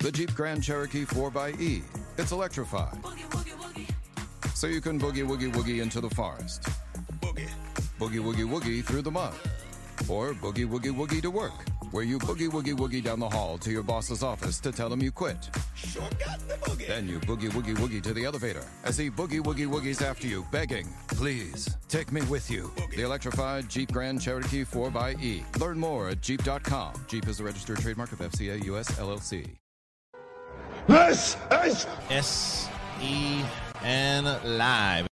The Jeep Grand Cherokee 4xE. It's electrified. So you can boogie woogie woogie into the forest. Boogie. Boogie woogie woogie through the mud. Or boogie woogie woogie to work, where you boogie woogie woogie down the hall to your boss's office to tell him you quit. Sure got the boogie. Then you boogie woogie woogie to the elevator as he boogie woogie woogies after you, begging, please, take me with you. The electrified Jeep Grand Cherokee 4xE. Learn more at Jeep.com. Jeep is a registered trademark of FCA US LLC. This is S E N Live.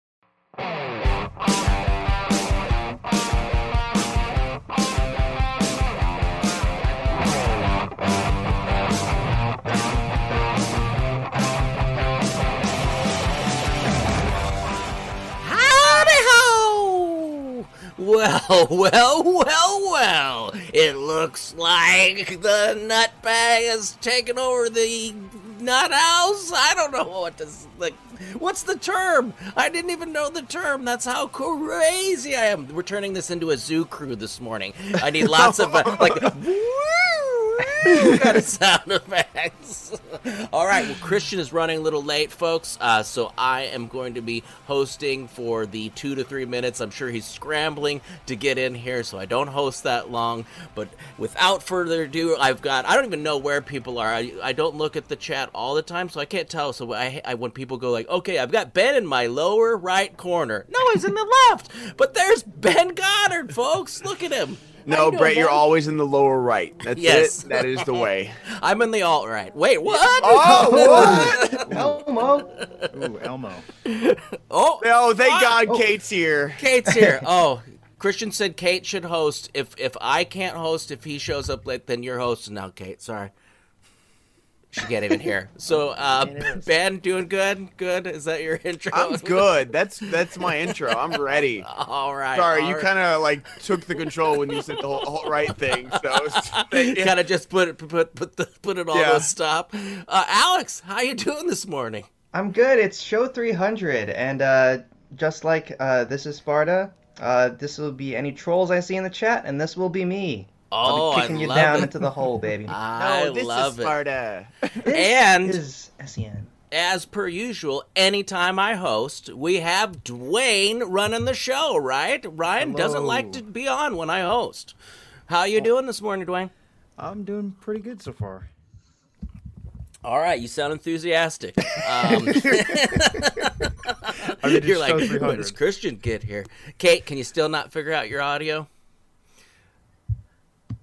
Well, well, well, well. It looks like the nutbag has taken over the nut house. I don't know what to like. What's the term? I didn't even know the term. That's how crazy I am. We're turning this into a zoo crew this morning. I need lots of uh, like kind of sound effects. All right, well, Kristian is running a little late, folks, uh, so I am going to be hosting for the two to three minutes. I'm sure he's scrambling to get in here, so I don't host that long. But without further ado, I've got, I don't even know where people are. I, I don't look at the chat all the time, so I can't tell. So I, I, when people go like, okay, I've got Ben in my lower right corner. No, he's in the left. But there's Ben Goddard, folks. Look at him. How No, you doing, Brett, you're always in the lower right. That's Yes. it. That is the way. I'm in the alt right. Wait, what? Oh, what? Elmo. Ooh, Elmo. Oh, No, thank Ah. God Kate's here. Kate's here. Oh, Kristian said Kate should host. If if I can't host, if he shows up late, then you're hosting now, Kate. Sorry. She can't even hear. So, uh, Ben, doing good? Good. Is that your intro? I'm good. That's that's my intro. I'm ready. All right. Sorry, you kind of like took the control when you said the whole, whole right thing. So yeah. kind of just put it put put the, put it all Yeah. to a stop. Uh, Alex, how you doing this morning? I'm good. It's show 300, and uh, just like uh, this is Sparta, uh, this will be any trolls I see in the chat, and this will be me. Oh, I'll be kicking I you love down it. into the hole, baby. I no, this love is it. Sparta. This and- is E SEN. as per usual, anytime I host, we have Dwain running the show, right? Ryan doesn't like to be on when I host. How you doing this morning, Dwain? I'm doing pretty good so far. All right, you sound enthusiastic. Um, I mean, you're like, show when does Kristian get here? Kate, can you still not figure out your audio?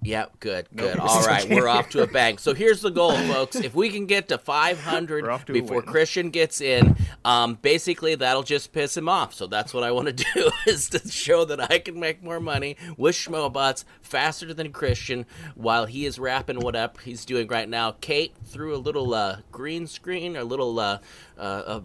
Yep, good, good. All right, we're off to a bang. So here's the goal, folks. If we can get to 500 to before. Kristian gets in, um, basically that'll just piss him off. So that's what I want to do is to show that I can make more money with Schmobots faster than Kristian while he is wrapping what up he's doing right now. Kate threw a little uh, green screen, a little uh, uh, uh,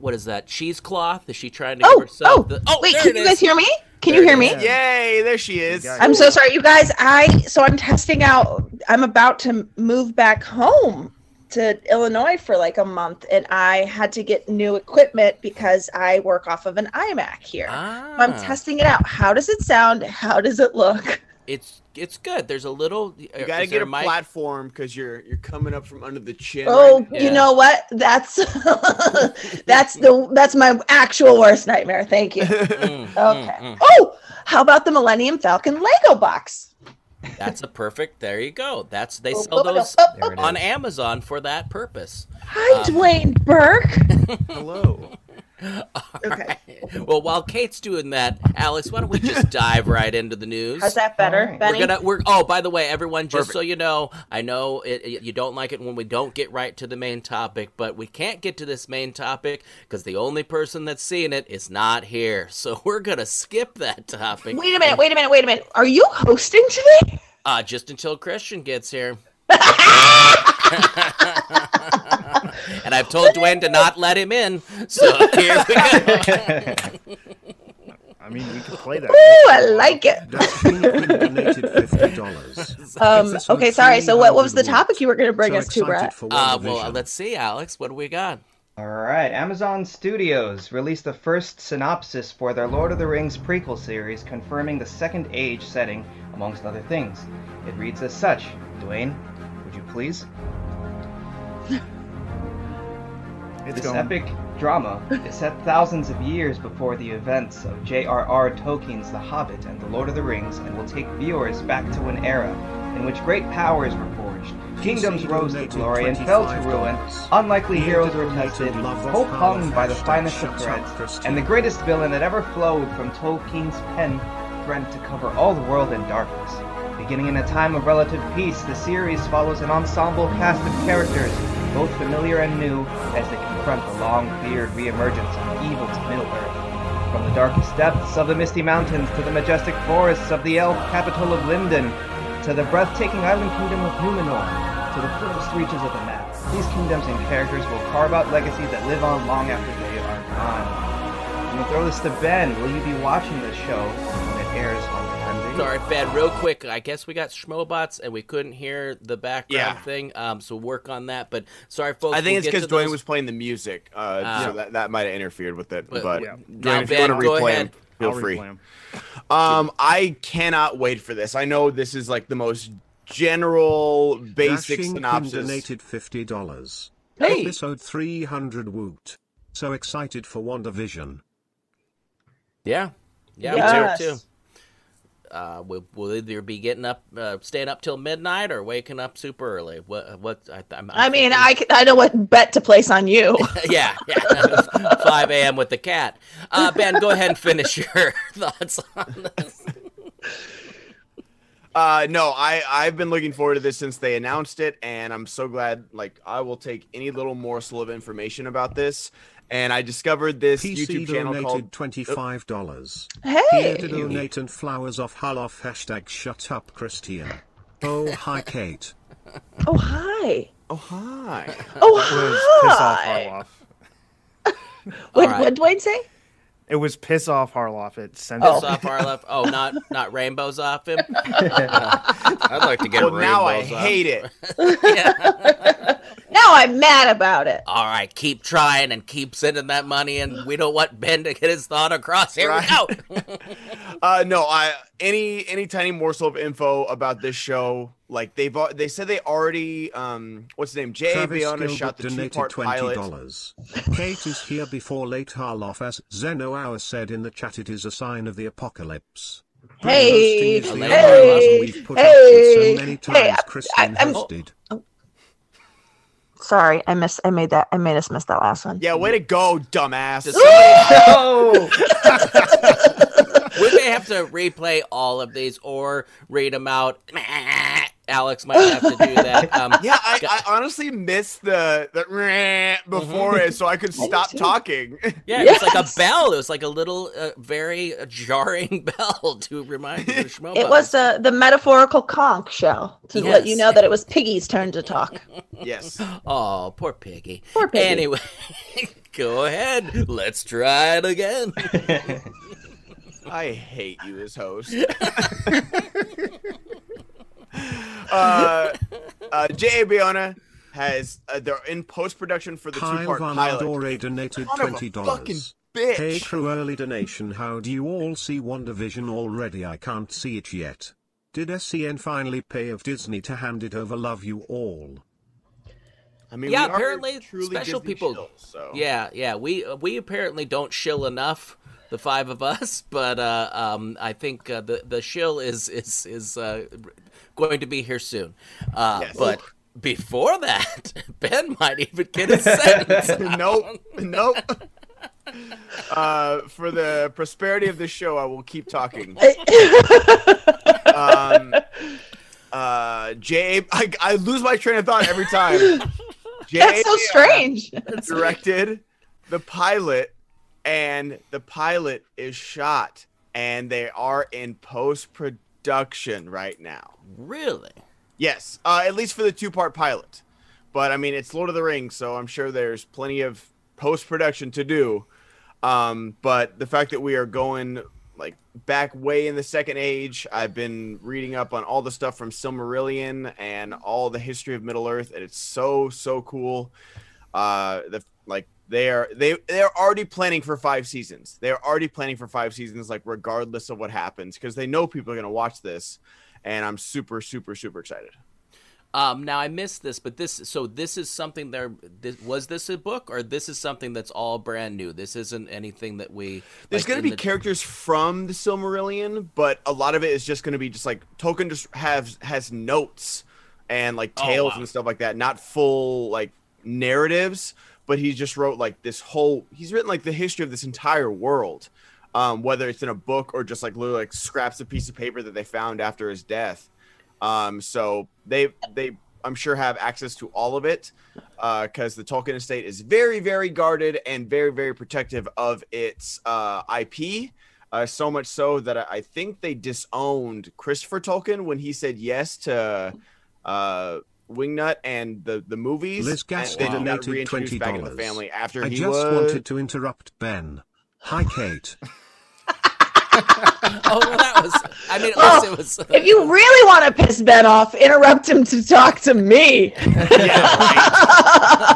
what is that cheesecloth? Is she trying to Oh, give herself? oh, the, oh, wait, can you is. guys hear me? Can There you hear me? is. Yay! There she is. I'm so sorry, you guys. I so I'm testing out. I'm about to move back home to Illinois for like a month, and I had to get new equipment because I work off of an iMac here. Ah. I'm testing it out. How does it sound? How does it look? It's it's good. There's a little. You gotta get a platform because you're you're coming up from under the chin. Oh, right. Yeah. you know what? That's that's the that's my actual worst nightmare. Thank you. Mm, Okay. Oh, how about the Millennium Falcon Lego box? That's a perfect. There you go. That's they Oh, sell oh, those oh, oh, it on. Amazon for that purpose. Hi, Uh, Dwain Burke. Hello. Okay. Well, while Kate's doing that, Alex, why don't we just dive right into the news? How's that better, Alright. Benny? We're gonna. We're. Oh, by the way, everyone, just Perfect. so you know, I know it, it- you don't like it when we don't get right to the main topic, but we can't get to this main topic because the only person that's seeing it is not here. So we're gonna skip that topic. Wait a minute, wait a minute, wait a minute. Are you hosting today? Uh, just until Kristian gets here. And I've told Dwain to not let him in. So here we go. I mean, we could play that. Ooh, I like it. donated fifty dollars. Um, okay, sorry. So what, what was the topic you were going to bring us to, Brett? Uh, well, let's see, Alex. What do we got? All right, Amazon Studios released the first synopsis for their Lord of the Rings prequel series, confirming the Second Age setting, amongst other things. It reads as such. Dwain, would you please? It's This going. epic drama is set thousands of years before the events of J.R.R. Tolkien's The Hobbit and The Lord of the Rings and will take viewers back to an era in which great powers were forged, kingdoms rose to glory and fell to ruin, unlikely heroes were tested, hope hung by the finest of threads, and the greatest villain that ever flowed from Tolkien's pen threatened to cover all the world in darkness. Beginning in a time of relative peace, the series follows an ensemble cast of characters, both familiar and new, as they confront the long-feared reemergence of evil to Middle-earth. From the darkest depths of the Misty Mountains to the majestic forests of the elf capital of Lindon, to the breathtaking island kingdom of Numenor, to the furthest reaches of the map, these kingdoms and characters will carve out legacies that live on long after they are gone. I'm gonna throw this to Ben. Will you be watching this show when it airs on Video? Sorry, Ben, real quick. I guess we got Schmobots and we couldn't hear the background Yeah. thing. Um, so work on that. But sorry, folks. I think we'll it's because Dwain was playing the music, uh, Ah. so that, that might have interfered with it. But- But, Yeah. Dwain, Now, if you Ben, want to replay ahead. him, feel I'll free. replay 'em. Um, I cannot wait for this. I know this is like the most general, basic Dashing synopsis. donated fifty dollars. Hey! Episode three hundred woot. So excited for WandaVision. Yeah, yeah, Yes. me too. Uh, we'll, we'll either be getting up, uh, staying up till midnight, or waking up super early. What? What? I, I'm, I mean, I, c- I know what bet to place on you. yeah, yeah. 5 a.m. with the cat. Uh, ben, go ahead and finish your thoughts on this. Uh, no, I I've been looking forward to this since they announced it, and I'm so glad. Like, I will take any little morsel of information about this. And I discovered this PC YouTube channel donated called. twenty-five dollars. Hey, Here to donate and flowers off Harloff hashtag shut up Kristian. Oh hi Kate. oh hi, Oh hi. oh was piss off hi. Harloff. What All what did Dwain say? It was piss off Harloff. It sent Oh. us Off Harloff. Oh, not not rainbows off him. I'd like to get Well, now I off. hate it. Now I'm mad about it. All right, keep trying and keep sending that money, and we don't want Ben to get his thought across. Here Right. we go. Uh, no, I any any tiny morsel of info about this show. Like they've al- they said they already um what's his name Jay Travis Bayona Gilbert shot the two part twenty pilot. dollars. Kate is here before late Harloff as Zeno Hour said in the chat it is a sign of the apocalypse. Hey, Hosting is the hey, only puzzle we've put up with hey, so many hey, times I- Kristian I- I'm- hosted. Sorry, I missed. I made that. I made us miss that last one. Yeah, way to go, dumbass. Does somebody- we may have to replay all of these or read them out. Alex might have to do that. Um, Yeah, I, I honestly missed the the meh before it, so I could stop talking. yeah, it was like a bell. It was like a little, uh, very jarring bell to remind you of Schmo It was the the metaphorical conch shell to let you know that it was Piggy's turn to talk. yes. Oh, poor piggy. Poor piggy. Anyway, go ahead. Let's try it again. I hate you as host. Uh, uh, J.A. Bayona has uh, they're in post production for the two Kyle part Van pilot. Adore donated Son twenty dollars. bitch. Hey crew early donation how do you all see WandaVision already I can't see it yet. Did SEN finally pay of Disney to hand it over love you all? I mean, Yeah, we are apparently truly special Disney people- chills, so. Yeah, yeah. We uh, we apparently don't shill enough, the five of us. But uh, um, I think uh, the the shill is is is uh, going to be here soon. Uh, Yes. But before that, Ben might even get a sentence. out. nope, nope. Uh, for the prosperity of this show, I will keep talking. Um, uh, Jay, I, I lose my train of thought every time. Jay That's so strange. directed the pilot, and the pilot is shot, and they are in post production right now. Really? Yes, uh, at least for the two part pilot. But I mean, it's Lord of the Rings, so I'm sure there's plenty of post production to do. Um, but the fact that we are going like back way in the second age, I've been reading up on all the stuff from Silmarillion and all the history of Middle Earth, and it's so so cool. Uh, the like they are they they're already planning for five seasons. They're already planning for five seasons, like regardless of what happens, because they know people are gonna watch this, and I'm super super super excited. Um, now I missed this, but this so this is something there. This, was this a book or this is something that's all brand new? This isn't anything that we. There's like, going to be the- characters from the Silmarillion, but a lot of it is just going to be just like Tolkien just has has notes and like Oh, tales wow. and stuff like that, not full like narratives. But he just wrote like this whole. He's written like the history of this entire world, um, whether it's in a book or just like literally like scraps of piece of paper that they found after his death. Um, so they they I'm sure have access to all of it because the Tolkien estate is very very guarded and very very protective of its uh, IP. Uh, so much so that I, I think they disowned Christopher Tolkien when he said yes to uh, Wingnut and the the movies. Liz and Gaston they got donated reintroduced back in the $20. family after I he just was. wanted to interrupt Ben. Hi, Kate. Oh, well, that was. I mean, at least it was. If you really want to piss Ben off, interrupt him to talk to me. All right.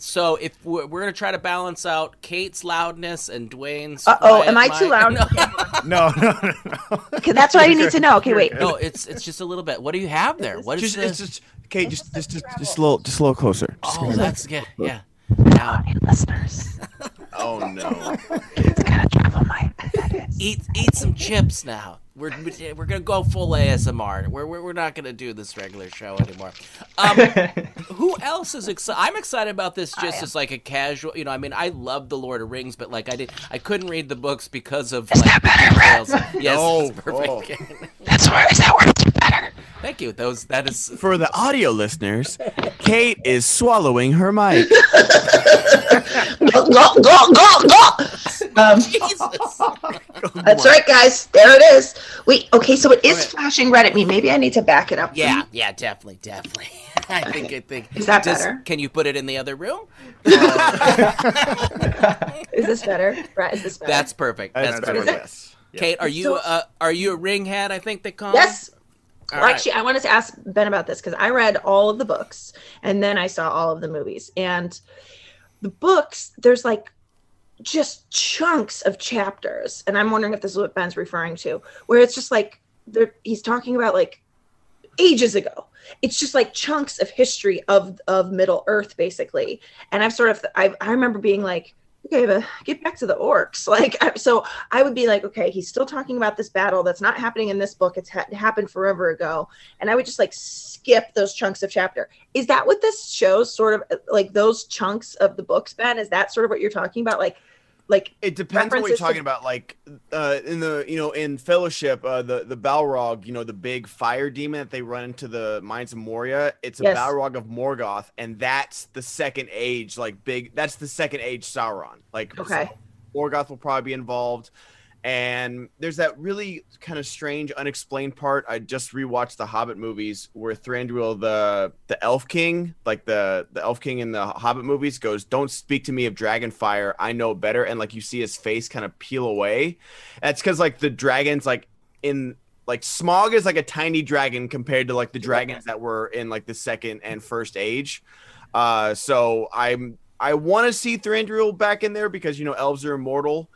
So if we're, we're gonna try to balance out Kate's loudness and Dwain's. Uh-oh, am I too loud? No, No, no, no, no. Okay, that's what you need to know. Okay, wait. no, it's it's just a little bit. What do you have there? What is Just, the? it's just Kate, just just just, just a little just a little closer. Just oh, that's yeah, yeah. Now, listeners, Oh no. it's gonna travel my. eat eat some chips now. We're we're gonna go full ASMR. We're we're, we're not gonna do this regular show anymore. Um, who else is excited? I'm excited about this just as like a casual. You know, I mean, I love the Lord of Rings, but like I did, I couldn't read the books because of like that better, details. Yes, Oh, it's perfect. That's where is that where it's better? Thank you. Those that is For the audio listeners, Kate is swallowing her mic. Go go go go go. Um, Jesus. that's right, guys. There it is. Wait. Okay, so it is flashing red at me. Maybe I need to back it up. Yeah, yeah, definitely, definitely. I think I think. Is that Just- better? Can you put it in the other room? Is this better? Right? Is this better? That's perfect. That's, That's perfect. better, yes. Kate, are you So- uh, are you a ring head? I think they call. Yes. All Well, right. actually, I wanted to ask Ben about this because I read all of the books and then I saw all of the movies. And the books, there's like just chunks of chapters. And I'm wondering if this is what Ben's referring to, where it's just like he's talking about like ages ago. It's just like chunks of history of of Middle Earth, basically. And I've sort of I, I remember being like, okay, but get back to the orcs. Like, I- so I would be like, okay, he's still talking about this battle that's not happening in this book. It's ha- happened forever ago, and I would just like skip those chunks of chapter. Is that what this shows? Sort of like those chunks of the books, Ben? Is that sort of what you're talking about? Like, like It depends on what you're References to- talking about. Like uh, in the you know in Fellowship, uh, the the Balrog, you know the big fire demon that they run into the mines of Moria. It's a Yes. Balrog of Morgoth, and that's the second age. Like big, that's the second age Sauron. Like Okay. Morgoth will probably be involved. And there's that really kind of strange, unexplained part. I just rewatched the Hobbit movies where Thranduil, the the Elf King, like the the Elf King in the Hobbit movies, goes, "Don't speak to me of dragon fire. I know better." And like you see his face kind of peel away. That's because like the dragons, like in like Smaug is like a tiny dragon compared to like the dragons that were in like the second and first age. Uh, so I'm I want to see Thranduil back in there because you know elves are immortal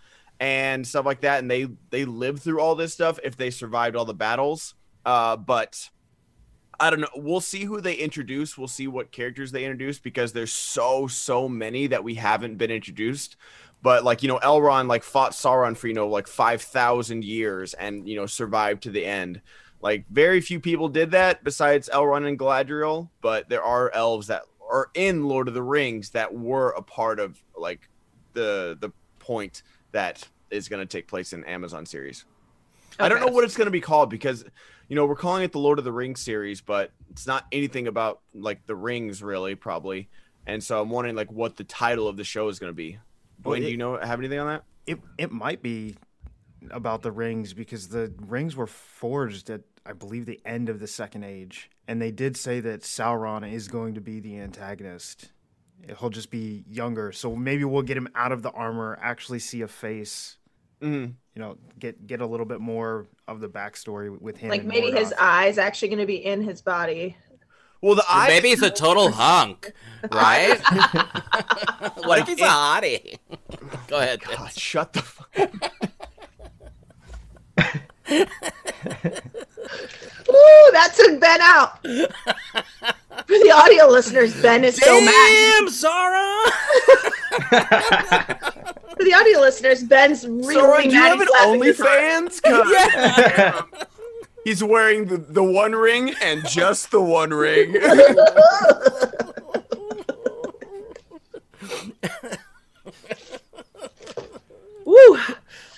and stuff like that, and they they lived through all this stuff if they survived all the battles. Uh, but I don't know. We'll see who they introduce. We'll see what characters they introduce because there's so so many that we haven't been introduced. But like you know, Elrond like fought Sauron for you know like five thousand years and you know survived to the end. Like very few people did that besides Elrond and Galadriel. But there are elves that are in Lord of the Rings that were a part of like the the point that is going to take place in Amazon series. I don't know what it's going to be called because you know we're calling it the Lord of the Rings series, but it's not anything about like the rings really probably. And so I'm wondering like what the title of the show is going to be. Well, do you know have anything on that? It it might be about the rings because the rings were forged at I believe the end of the second age, and they did say that Sauron is going to be the antagonist. He'll just be younger, so maybe we'll get him out of the armor, actually see a face. Mhm. You know, get get a little bit more of the backstory with him. like and maybe his Morgoth. eyes actually going to be in his body. Well, the eyes Maybe he's a total hunk, right? what if he's a hottie? Go ahead. God, shut the fuck. Ooh, that took Ben out. For the audio listeners, Ben is so mad. Damn, Zara! For the audio listeners, Ben's really Sora, do you mad. have an He's laughing his heart- He's wearing the, the one ring and just the one ring. Woo!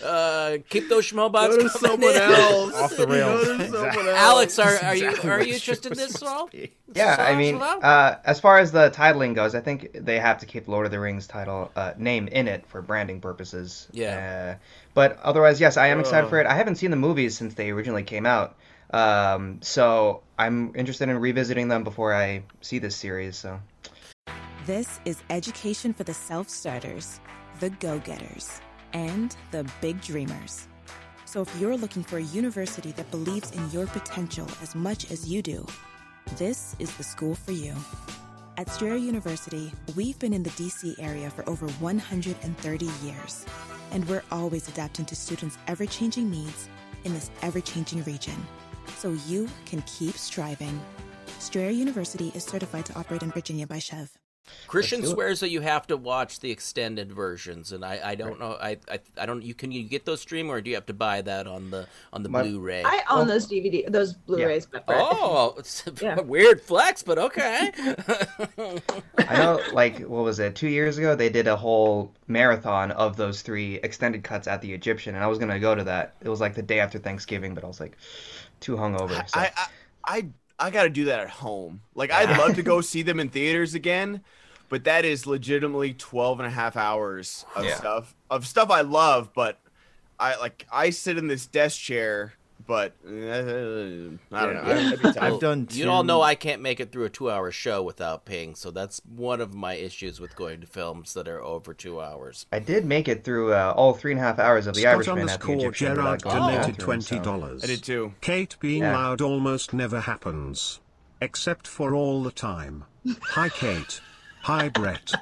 Uh, keep those schmobots Go to coming someone in. else. Off the rails. Go to someone Exactly. else. Alex, are, are you Exactly are you interested in this supposed all? to be. Yeah, I mean, uh, as far as the titling goes, I think they have to keep Lord of the Rings title uh, name in it for branding purposes. Yeah. Uh, but otherwise, yes, I am excited for it. I haven't seen the movies since they originally came out, um, so I'm interested in revisiting them before I see this series. So This is education for the self starters, the go getters, and the big dreamers. So if you're looking for a university that believes in your potential as much as you do, this is the school for you. At Strayer University, we've been in the DC area for over 130 years, and we're always adapting to students' ever changing needs in this ever changing region. So you can keep striving. Strayer University is certified to operate in Virginia by SCHEV. Kristian Let's it. swears that you have to watch the extended versions, and I, I don't know. I, I I don't. You can you get those stream or do you have to buy that on the on the My- Blu-ray? I own oh. those DVD, those Blu-rays. but Brett, Oh, it's a Yeah. weird flex, but okay. I know, like, what was it? Two years ago, they did a whole marathon of those three extended cuts at the Egyptian, and I was gonna go to that. It was like the day after Thanksgiving, but I was like too hungover. So. I, I I I gotta do that at home. Like I'd love to go see them in theaters again, but that is legitimately 12 and a half hours of Yeah. stuff of stuff I love, but I like I sit in this desk chair, but uh, I don't know. I'd be tired. I've done. Two... you all know I can't make it through a two-hour show without paying, so that's one of my issues with going to films that are over two hours. I did make it through uh, all three and a half hours of the Scott Irishman at the underscore Egyptian Gerard without going to the donated bathroom, twenty so- dollars. I did too. Kate being Yeah. loud almost never happens. Except for all the time. Hi Kate. Hi Brett.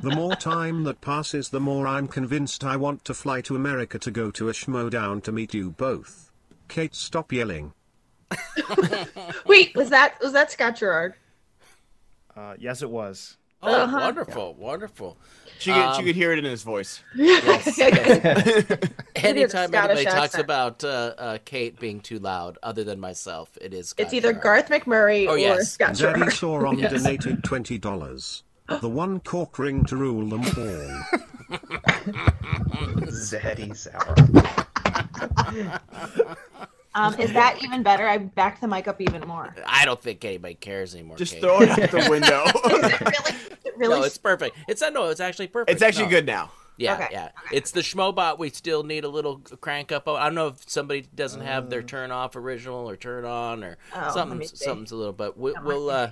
The more time that passes the more I'm convinced I want to fly to America to go to a schmo down to meet you both. Kate stop yelling. Wait, was that was that Scott Gerard? Uh, yes, it was. Oh, Uh-huh. wonderful, wonderful. She could, Um, she could hear it in his voice. Anytime Scottish anybody talks accent. about uh, uh, Kate being too loud, other than myself, it is. Scott It's either Gerard. Garth McMurray Oh, or yes. Scott Zaddy Gerard. Sauron donated twenty dollars. The one cork ring to rule them all. Zaddy sour. Um, is that even better? I backed the mic up even more. I don't think anybody cares anymore. Just Kate. throw it out the window. really? Really? No, it's perfect. It's no, it's actually perfect. it's actually No. good now. Yeah, Okay, yeah. It's the Schmobot we still need a little crank up. I don't know if somebody doesn't have their turn off original or turn on or Oh, let something's something's a little. But we, we'll, uh,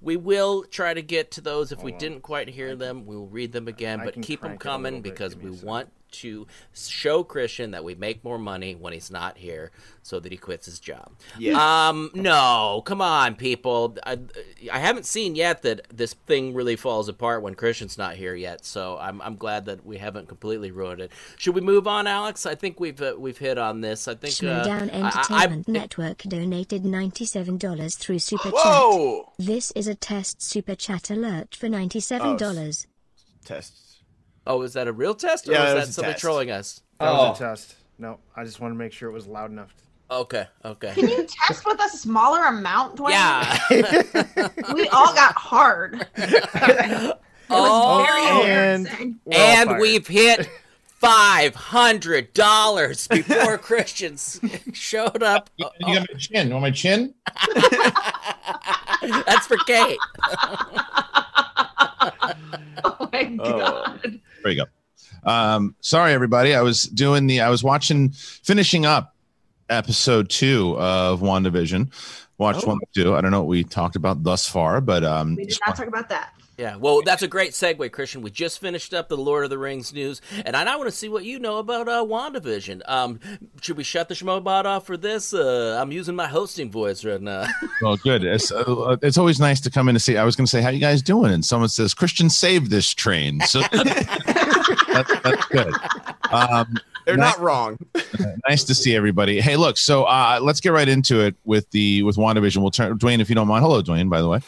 we will try to get to those. If we didn't quite hear them, we'll read them again. I but keep them crank it a little coming because we want to show Kristian that we make more money when he's not here, so that he quits his job. Yes. Um, no, come on, people. I, I haven't seen yet that this thing really falls apart when Kristian's not here yet. So I'm, I'm glad that we haven't completely ruined it. Should we move on, Alex? I think we've uh, we've hit on this. I think uh, Schmodown I- I- Entertainment I- Network donated $97 through Super Chat. Whoa! This is a test Super Chat alert for $97. Tests. Oh, is that a real test, or Yeah, is that was a somebody test. trolling us? That Oh. was a oh. test. No, I just wanted to make sure it was loud enough. Okay, okay. Can you test with a smaller amount, Dwain? Yeah. We all got hard. It Oh, was very oh. and- embarrassing. And we've hit five hundred dollars before Kristians showed up. You got my chin. You want my chin? That's for Kate. Oh my god. There you go. Um, sorry, everybody. I was doing the. I was watching, finishing up episode two of WandaVision. Watched one, two. I don't know what we talked about thus far, but um, We did not talk about that. Yeah, well, that's a great segue, Kristian. We just finished up the Lord of the Rings news, and I now want to see what you know about uh, WandaVision. Um, should we shut the Schmobot off for this? Uh, I'm using my hosting voice right now. Well, good. It's uh, it's always nice to come in and see. I was going to say, "How you guys doing?" And someone says, "Kristian save this train." So that's, that's good. Um, They're not wrong. nice to see everybody. Hey, look, so uh, let's get right into it with the with WandaVision. We'll turn Dwain, if you don't mind. Hello, Dwain, by the way.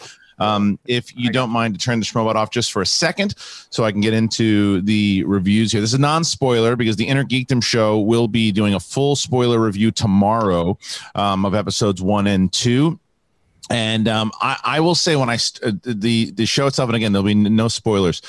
Um, if you don't mind to turn the schmobot off just for a second so I can get into the reviews here. This is a non-spoiler because the Inner Geekdom show will be doing a full spoiler review tomorrow um, of episodes one and two. And um, I, I will say when I st- uh, the the show itself, and again there'll be no spoilers.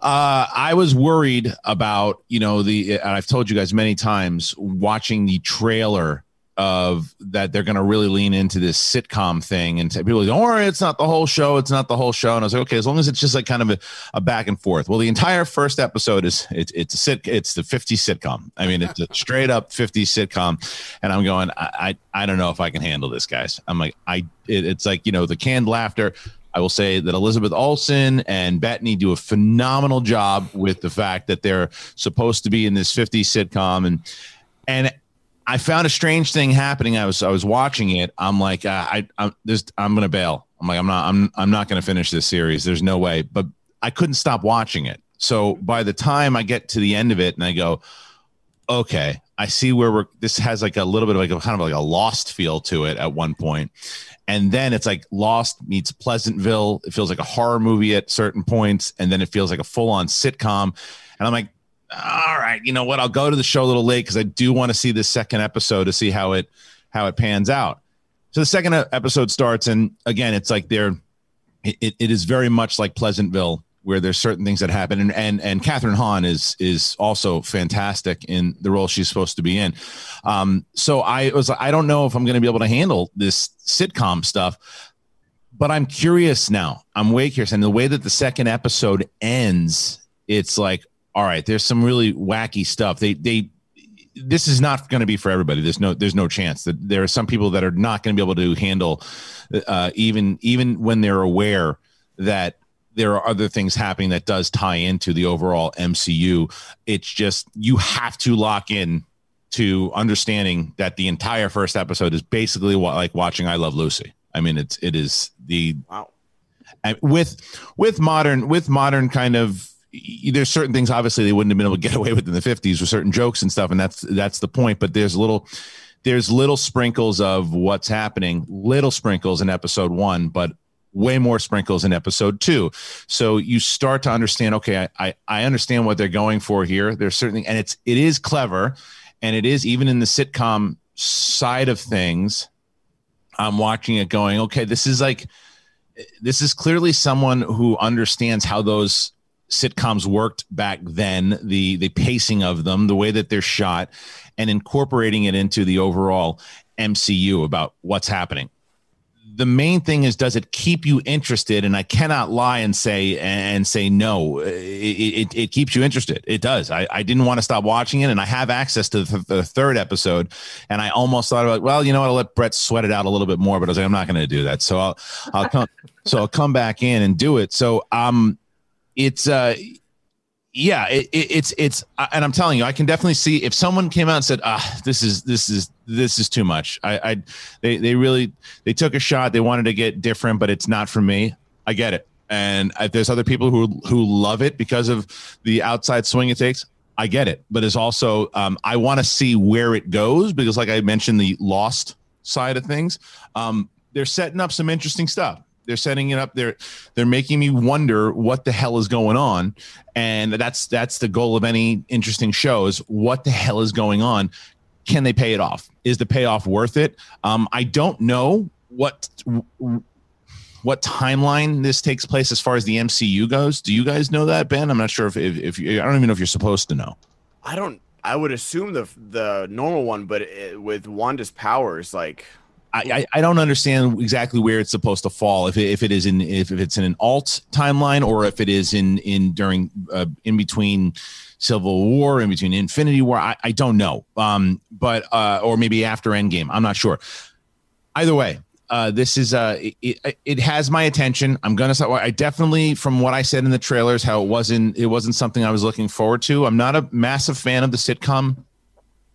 Uh, I was worried about you know the and I've told you guys many times watching the trailer of that they're going to really lean into this sitcom thing and people go, don't worry, it's not the whole show. It's not the whole show. And I was like, okay, as long as it's just like kind of a, a back and forth. Well, the entire first episode is it's it's a sit it's the 50 sitcom. I mean, it's a straight up 50 sitcom. And I'm going, I, I, I don't know if I can handle this, guys. I'm like, I it, it's like, you know, the canned laughter. I will say that Elizabeth Olsen and Bettany do a phenomenal job with the fact that they're supposed to be in this 50 sitcom and and I found a strange thing happening. I was I was watching it. I'm like, uh, I I'm just I'm gonna bail. I'm like, I'm not I'm I'm not gonna finish this series. There's no way. But I couldn't stop watching it. So by the time I get to the end of it, and I go, okay, I see where we're. This has like a little bit of like a kind of like a lost feel to it at one point, and then it's like Lost meets Pleasantville. It feels like a horror movie at certain points, and then it feels like a full on sitcom. And I'm like, all right, you know what? I'll go to the show a little late because I do want to see this second episode to see how it how it pans out. So the second episode starts, and again, it's like they're it, it is very much like Pleasantville, where there's certain things that happen, and and and Kathryn Hahn is is also fantastic in the role she's supposed to be in. Um, so I was I don't know if I'm going to be able to handle this sitcom stuff but I'm curious now. I'm way curious. And the way that the second episode ends, it's like, all right, there's some really wacky stuff. They they this is not going to be for everybody. There's no there's no chance that there are some people that are not going to be able to handle uh, even even when they're aware that there are other things happening that does tie into the overall MCU. It's just you have to lock in to understanding that the entire first episode is basically what, like watching I Love Lucy. I mean, it's it is the wow. with with modern with modern kind of there's certain things obviously they wouldn't have been able to get away with in the 50s with certain jokes and stuff and that's that's the point but there's little there's little sprinkles of what's happening little sprinkles in episode 1 but way more sprinkles in episode 2 so you start to understand okay I, I i understand what they're going for here. There's certainly and it's it is clever and it is even in the sitcom side of things i'm watching it going okay this is like this is clearly someone who understands how those sitcoms worked back then, the the pacing of them, the way that they're shot, and incorporating it into the overall MCU about what's happening. The main thing is, does it keep you interested? And I cannot lie and say and say no. It, it, it keeps you interested. It does. I, I didn't want to stop watching it, and I have access to the, the third episode. And I almost thought about, well, you know what? I'll let Brett sweat it out a little bit more, but I was like, I'm not going to do that. So I'll I'll come. so I'll come back in and do it. So um, it's uh yeah it, it, it's it's uh, and i'm telling you i can definitely see if someone came out and said ah this is this is this is too much. I i they they really they took a shot. They wanted to get different but it's not for me. I get it. And if there's other people who who love it because of the outside swing it takes. I get it. But it's also um, i want to see where it goes because like i mentioned the lost side of things um, they're setting up some interesting stuff they're setting it up. They're they're making me wonder what the hell is going on, and that's that's the goal of any interesting show is what the hell is going on. Can they pay it off? Is the payoff worth it? Um, I don't know what what timeline this takes place as far as the MCU goes. Do you guys know that, Ben? I'm not sure if if, if you, I don't even know if you're supposed to know. I don't. I would assume the the normal one, but it, with Wanda's powers, like I, I don't understand exactly where it's supposed to fall. If it, if it is in if, it's in an alt timeline or if it is in in during uh, in between Civil War, in between Infinity War, I, I don't know. Um, but uh, or maybe after Endgame, I'm not sure. Either way, uh, this is uh, it, it has my attention. I'm gonna. I definitely, from what I said in the trailers, how it wasn't it wasn't something I was looking forward to. I'm not a massive fan of the sitcom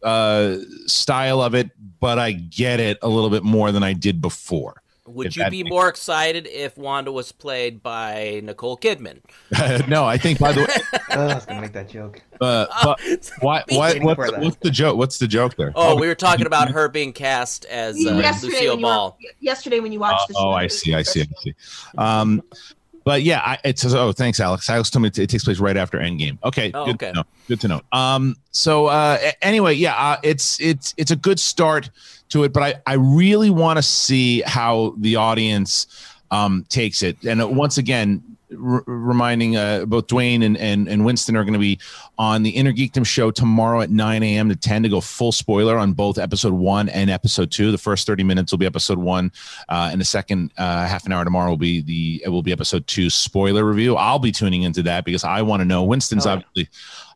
uh, style of it, but I get it a little bit more than I did before. Would you be makes- more excited if Wanda was played by Nicole Kidman? no, I think by the way, Oh, I was gonna make that joke. uh, but why, why, what's, for what's the joke? What's the joke there? Oh, we were talking about her being cast as uh, yesterday, Lucille when you Ball. yesterday when you watched the show. Oh, I see, I see, I see. Um, but yeah, I, it's oh, thanks, Alex. Alex told me it, it takes place right after Endgame. Okay, Oh, good okay. to know. Good to know. Um, so uh, anyway, yeah, uh, it's it's it's a good start to it, but I I really want to see how the audience um takes it, and uh, once again. R- reminding uh, both Dwain and, and, and Winston are going to be on the Inner Geekdom show tomorrow at 9 a.m. to 10 to go full spoiler on both episode one and episode two. The first 30 minutes will be episode one, uh, and the second uh, half an hour tomorrow will be the it will be episode two spoiler review. I'll be tuning into that because I want to know. Winston's Oh. obviously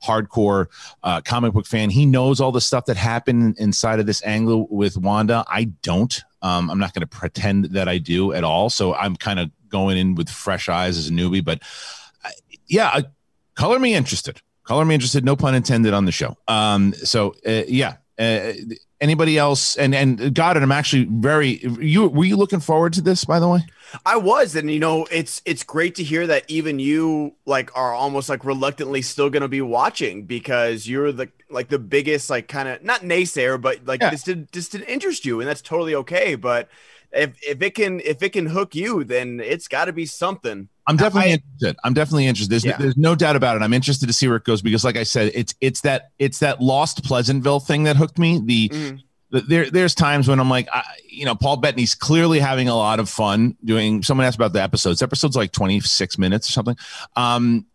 hardcore uh, comic book fan. He knows all the stuff that happened inside of this angle with Wanda. I don't. Um, I'm not going to pretend that I do at all. So I'm kind of going in with fresh eyes as a newbie. But uh, yeah, uh, color me interested. Color me interested. No pun intended on the show. Um, so uh, yeah. Uh, anybody else? And and it. I'm actually very. You were you looking forward to this? By the way. I was, and you know, it's it's great to hear that even you like are almost like reluctantly still gonna be watching because you're the like the biggest like kind of not naysayer, but like Yeah. this did this didn't interest you, and that's totally okay. But if if it can if it can hook you, then it's got to be something. I'm definitely I- interested. I'm definitely interested. There's, Yeah. there's no doubt about it. I'm interested to see where it goes because, like I said, it's it's that it's that Lost Pleasantville thing that hooked me. The, Mhm. the there there's times when I'm like, I, you know, Paul Bettany's clearly having a lot of fun doing. Someone asked about the episodes. The episode's like 26 minutes or something. Um,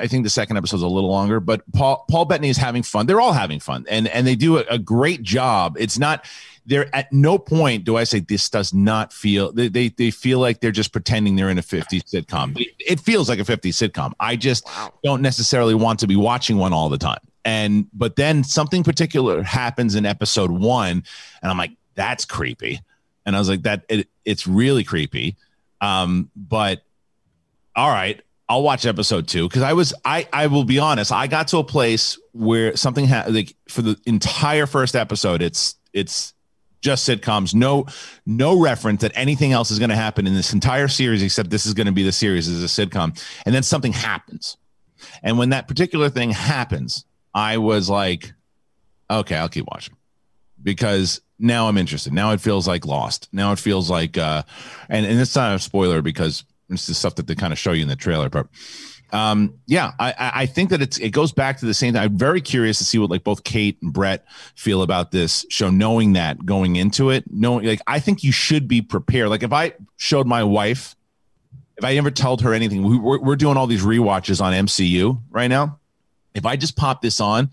I think the second episode's a little longer, but Paul Paul Bettany is having fun. They're all having fun, and and they do a, a great job. It's not they're at no point do I say this does not feel they, they they feel like they're just pretending they're in a 50s sitcom. It, feels like a 50s sitcom. I just don't necessarily want to be watching one all the time. And but then something particular happens in episode one, and I'm like, that's creepy. And I was like, that it, it's really creepy. Um, but all right, I'll watch episode two because I was I I will be honest, I got to a place where something had like for the entire first episode, it's it's just sitcoms, no no reference that anything else is going to happen in this entire series except this is going to be the series as a sitcom, and then something happens, and when that particular thing happens, I was like, okay, I'll keep watching because now I'm interested. Now it feels like Lost. Now it feels like, uh, and and it's not a spoiler because it's the stuff that they kind of show you in the trailer. But um, yeah, I I think that it's it goes back to the same thing. I'm very curious to see what like both Kate and Brett feel about this show, knowing that going into it, knowing like I think you should be prepared. Like if I showed my wife. If I ever told her anything, we, we're, we're doing all these rewatches on MCU right now. If I just pop this on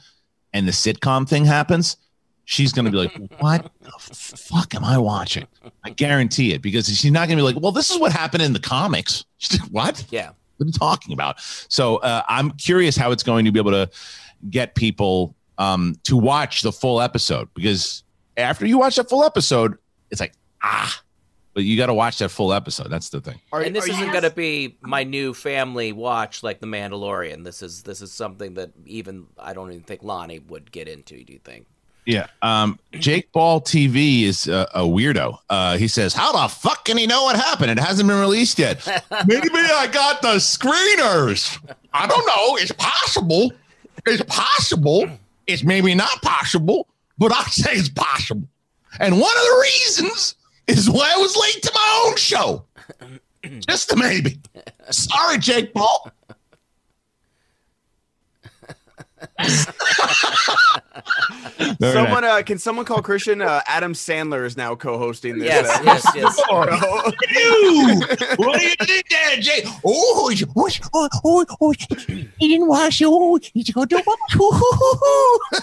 and the sitcom thing happens, she's going to be like, "What the fuck am I watching?" I guarantee it because she's not going to be like, "Well, this is what happened in the comics." Like, what? Yeah. What are talking about? So uh, I'm curious how it's going to be able to get people um, to watch the full episode because after you watch that full episode, it's like ah, but you got to watch that full episode. That's the thing. and this isn't going to be my new family watch like The Mandalorian. This is this is something that even I don't even think Lonnie would get into. Do you think? Yeah. Um, Jake Ball TV is a, a weirdo. Uh, he says, How the fuck can he know what happened? It hasn't been released yet. Maybe I got the screeners. I don't know. It's possible. It's possible. It's maybe not possible, but I say it's possible. And one of the reasons is why I was late to my own show. Just a maybe. Sorry, Jake Paul. Very someone uh, can someone call Kristian? Uh, Adam Sandler is now co-hosting this. Yes, uh, yes, yes. you. What do you think there, Jay? Oh, he's- oh, oh, oh, oh, he didn't wash you. Oh, he's going to wash.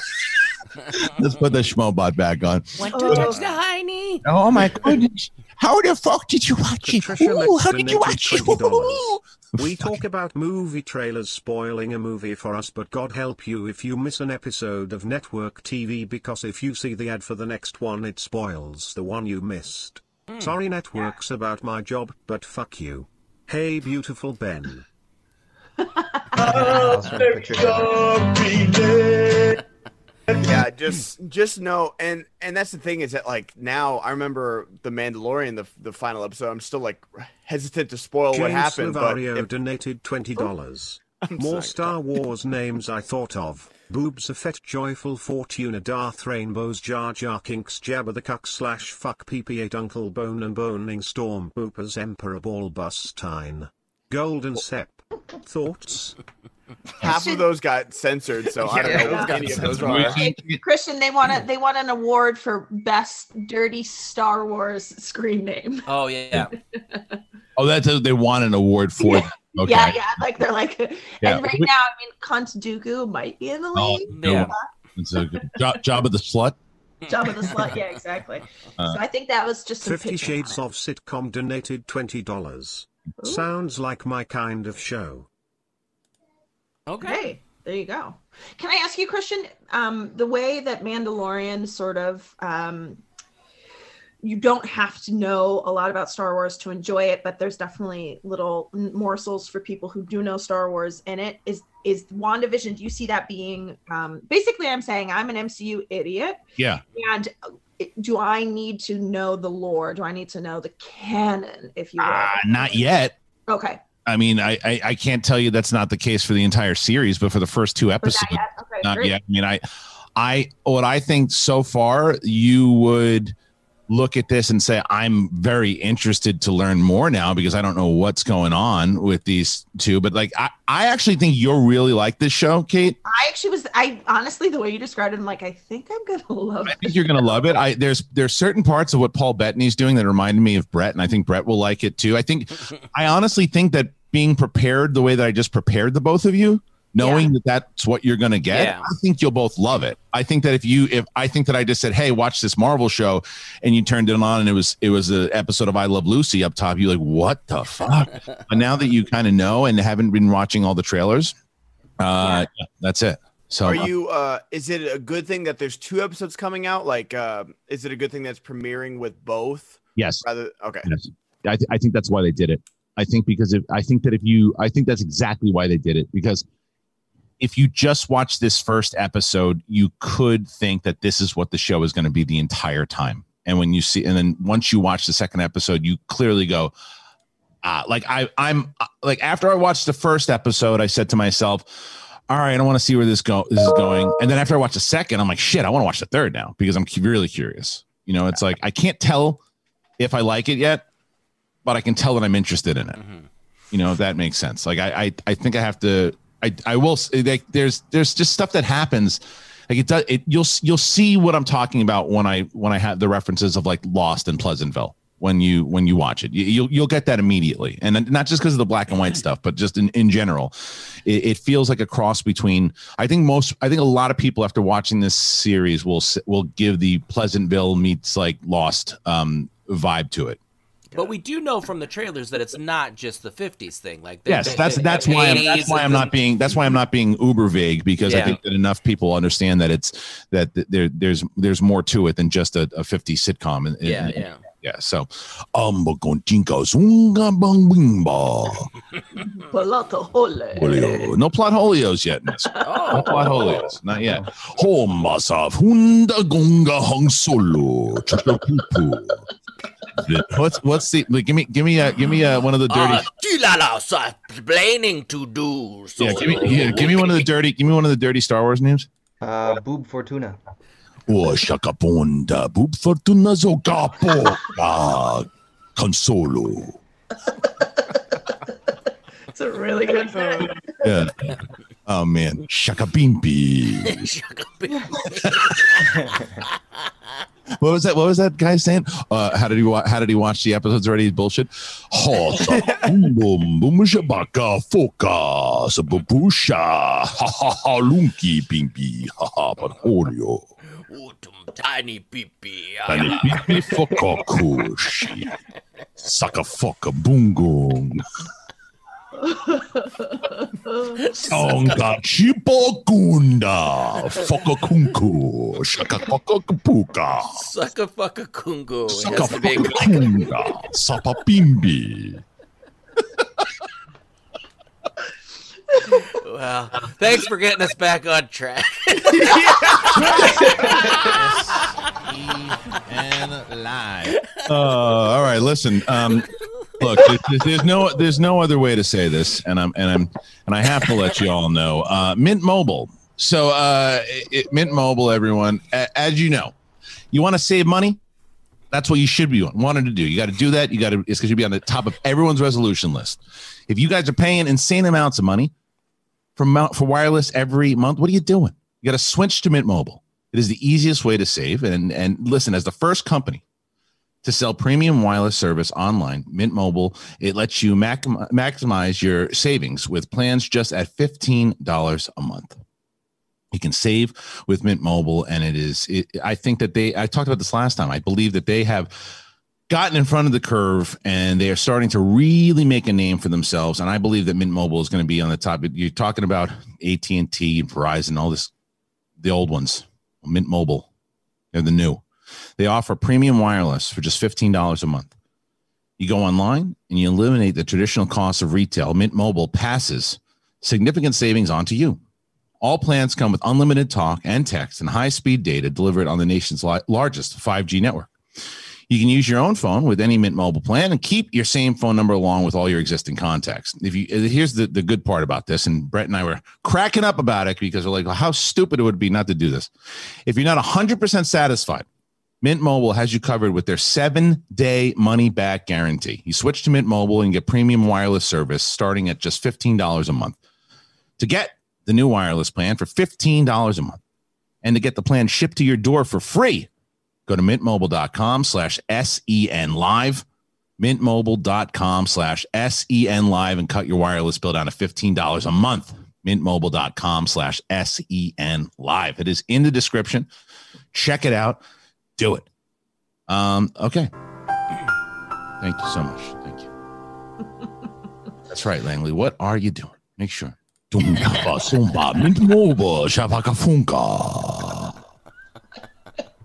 Let's put the schmobot back on. Want to touch the hiney? Oh my goodness. How the fuck did you watch it? Ooh, how did you watch it? Donated $20. Ooh. We talk about movie trailers spoiling a movie for us, but God help you if you miss an episode of network TV because if you see the ad for the next one, it spoils the one you missed. Hmm. Sorry, network's about my job, but fuck you. Hey, beautiful Ben. Else from Patricia. Yeah, just just know, and and that's the thing is that like now I remember the Mandalorian, the the final episode. I'm still like hesitant to spoil James what happened, but Lavario if- donated twenty oh. dollars. I'm More sorry. Star Wars names I thought of: Boobs a Fett, Joyful Fortuna, Darth Rainbows, Jar Jar Kinks, Jabba the Cuck slash Fuck PP8, Uncle Bone and Boning Storm, Boopers, Emperor Ballbustine, Golden Sep. Thoughts? half of those got censored, so I don't know what any of those are. Hey, Kristian, they want a, they want an award for best dirty Star Wars screen name. Oh yeah. Oh, that's a, they want an award for. it. Okay. Yeah, yeah, like they're like, Yeah. and right now, I mean, Count Dooku might be in the Oh, league. no. It's a good job, job of the slut. Job of the slut, yeah, exactly. Uh, so I think that was just Fifty pitching. Shades of Sitcom donated twenty dollars. Sounds like my kind of show. Okay, there you go. Can I ask you, Kristian? Um, the way that Mandalorian sort of um, you don't have to know a lot about Star Wars to enjoy it, but there's definitely little morsels for people who do know Star Wars in it. Is is WandaVision? Do you see that being um, basically? I'm saying I'm an MCU idiot, Yeah. and do I need to know the lore? Do I need to know the canon, if you? Uh, not yet. okay. I mean, I, I I can't tell you that's not the case for the entire series, but for the first two episodes, not yet. Okay, not yet. I mean, I I what I think so far, you would look at this and say, I'm very interested to learn more now because I don't know what's going on with these two. But like, I, I actually think you'll really like this show, Kate. I actually was. I honestly, the way you described it, I'm like, I think I'm gonna love I it. think you're gonna love it. I there's there's certain parts of what Paul Bettany's doing that reminded me of Brett, and I think Brett will like it too. I think I honestly think that being prepared the way that I just prepared the both of you, knowing that that's what you're gonna get, Yeah. I think you'll both love it. I think that if you if I think that I just said, Hey, watch this Marvel show and you turned it on and it was it was an episode of I Love Lucy up top, you're like, What the fuck? but now that you kind of know and haven't been watching all the trailers, uh yeah, that's it. So Are uh, you? uh Is it a good thing that there's two episodes coming out? Like, uh, is it a good thing that's premiering with both? yes. Rather, okay. Yes. I, th- I think that's why they did it. I think because if I think that if you, I think that's exactly why they did it. Because if you just watch this first episode, you could think that this is what the show is going to be the entire time. And when you see, and then once you watch the second episode, you clearly go, ah, like I, I'm uh, like after I watched the first episode, I said to myself, all right, I don't want to see where this go this is going. And then after I watch the second, I'm like, shit, I want to watch the third now because I'm really curious. You know, it's like I can't tell if I like it yet, but I can tell that I'm interested in it. You know, if that makes sense. Like I, I, I think I have to. I, I will. s- Like, there's, there's just stuff that happens. Like it does. It you'll, you'll see what I'm talking about when I, when I have the references of like Lost and Pleasantville when you, when you watch it. You, you'll, you'll get that immediately, and not just because of the black and white stuff, but just in, in general, it, it feels like a cross between. I think most. I think a lot of people after watching this series will will give the Pleasantville meets like Lost um, vibe to it. But we do know from the trailers that it's not just the '50s thing. Like the- Yes, the- that's the that's why I'm, that's why I'm not being that's why I'm not being uber vague because I think that enough people understand that it's that there there's there's more to it than just a, a 50 sitcom. And, Yeah, and- yeah. yeah. So, um, gontinka zunga bang wingba. Palato hole. No plot holios yet. Miss. No plot holios, not yet. Homasav hunda gonga hung solo. Chakapupu. What's what's the like, give me give me a give me a one of the dirty Uh, Tilala so explaining to do. So yeah give me yeah, give me one of the dirty give me one of the dirty Star Wars names. Uh, Boob Fortuna. O shakabonda boob fortuna zogapo consolo. It's a really good thing. Yeah. Oh man, shakabimbi. What was that? What was that guy saying? Uh, how did he? Wa- how did he watch the episodes already? Bullshit. Boom, boom, boom. Tiny peepee. Tiny foka, kushi, saka, foka, bungung. Songa, chipo, gunda, foka, kunku, shaka, foka, kapuka. Sucker fucker kungu. Saka, has to be foka, kunga, sapa, bimbi. Well, thanks for getting us back on track. and live. Uh, all right, listen. Um, look, there's, there's no there's no other way to say this, and I'm and I'm and I have to let you all know. Uh, Mint Mobile. So, uh, it, Mint Mobile, everyone, a- as you know, you want to save money. That's what you should be wanting to do. You got to do that. You got to. It's because you be on the top of everyone's resolution list. If you guys are paying insane amounts of money for for wireless every month, what are you doing? You got to switch to Mint Mobile. It is the easiest way to save. And and listen, as the first company to sell premium wireless service online, Mint Mobile, it lets you mac- maximize your savings with plans just at $15 a month. You can save with Mint Mobile, and it is. It, I think that they. I talked about this last time. I believe that they have gotten in front of the curve, and they are starting to really make a name for themselves. And I believe that Mint Mobile is going to be on the top. You're talking about AT and T and Verizon, all this, the old ones. Mint Mobile, they're the new. They offer premium wireless for just $15 a month. You go online and you eliminate the traditional costs of retail. Mint Mobile passes significant savings onto you. All plans come with unlimited talk and text and high speed data delivered on the nation's largest 5G network. You can use your own phone with any Mint Mobile plan and keep your same phone number along with all your existing contacts. If you here's the, the good part about this, and Brett and I were cracking up about it because we're like, how stupid it would be not to do this. If you're not 100% satisfied, Mint Mobile has you covered with their seven day money back guarantee. You switch to Mint Mobile and get premium wireless service starting at just $15 a month. To get the new wireless plan for $15 a month and to get the plan shipped to your door for free, go to mintmobile.com slash sen live. mintmobile.com slash sen live and cut your wireless bill down to $15 a month. mintmobile.com slash sen live. It is in the description. Check it out do it. Um okay. Thank you so much. Thank you. That's right langley. What are you doing? Make sure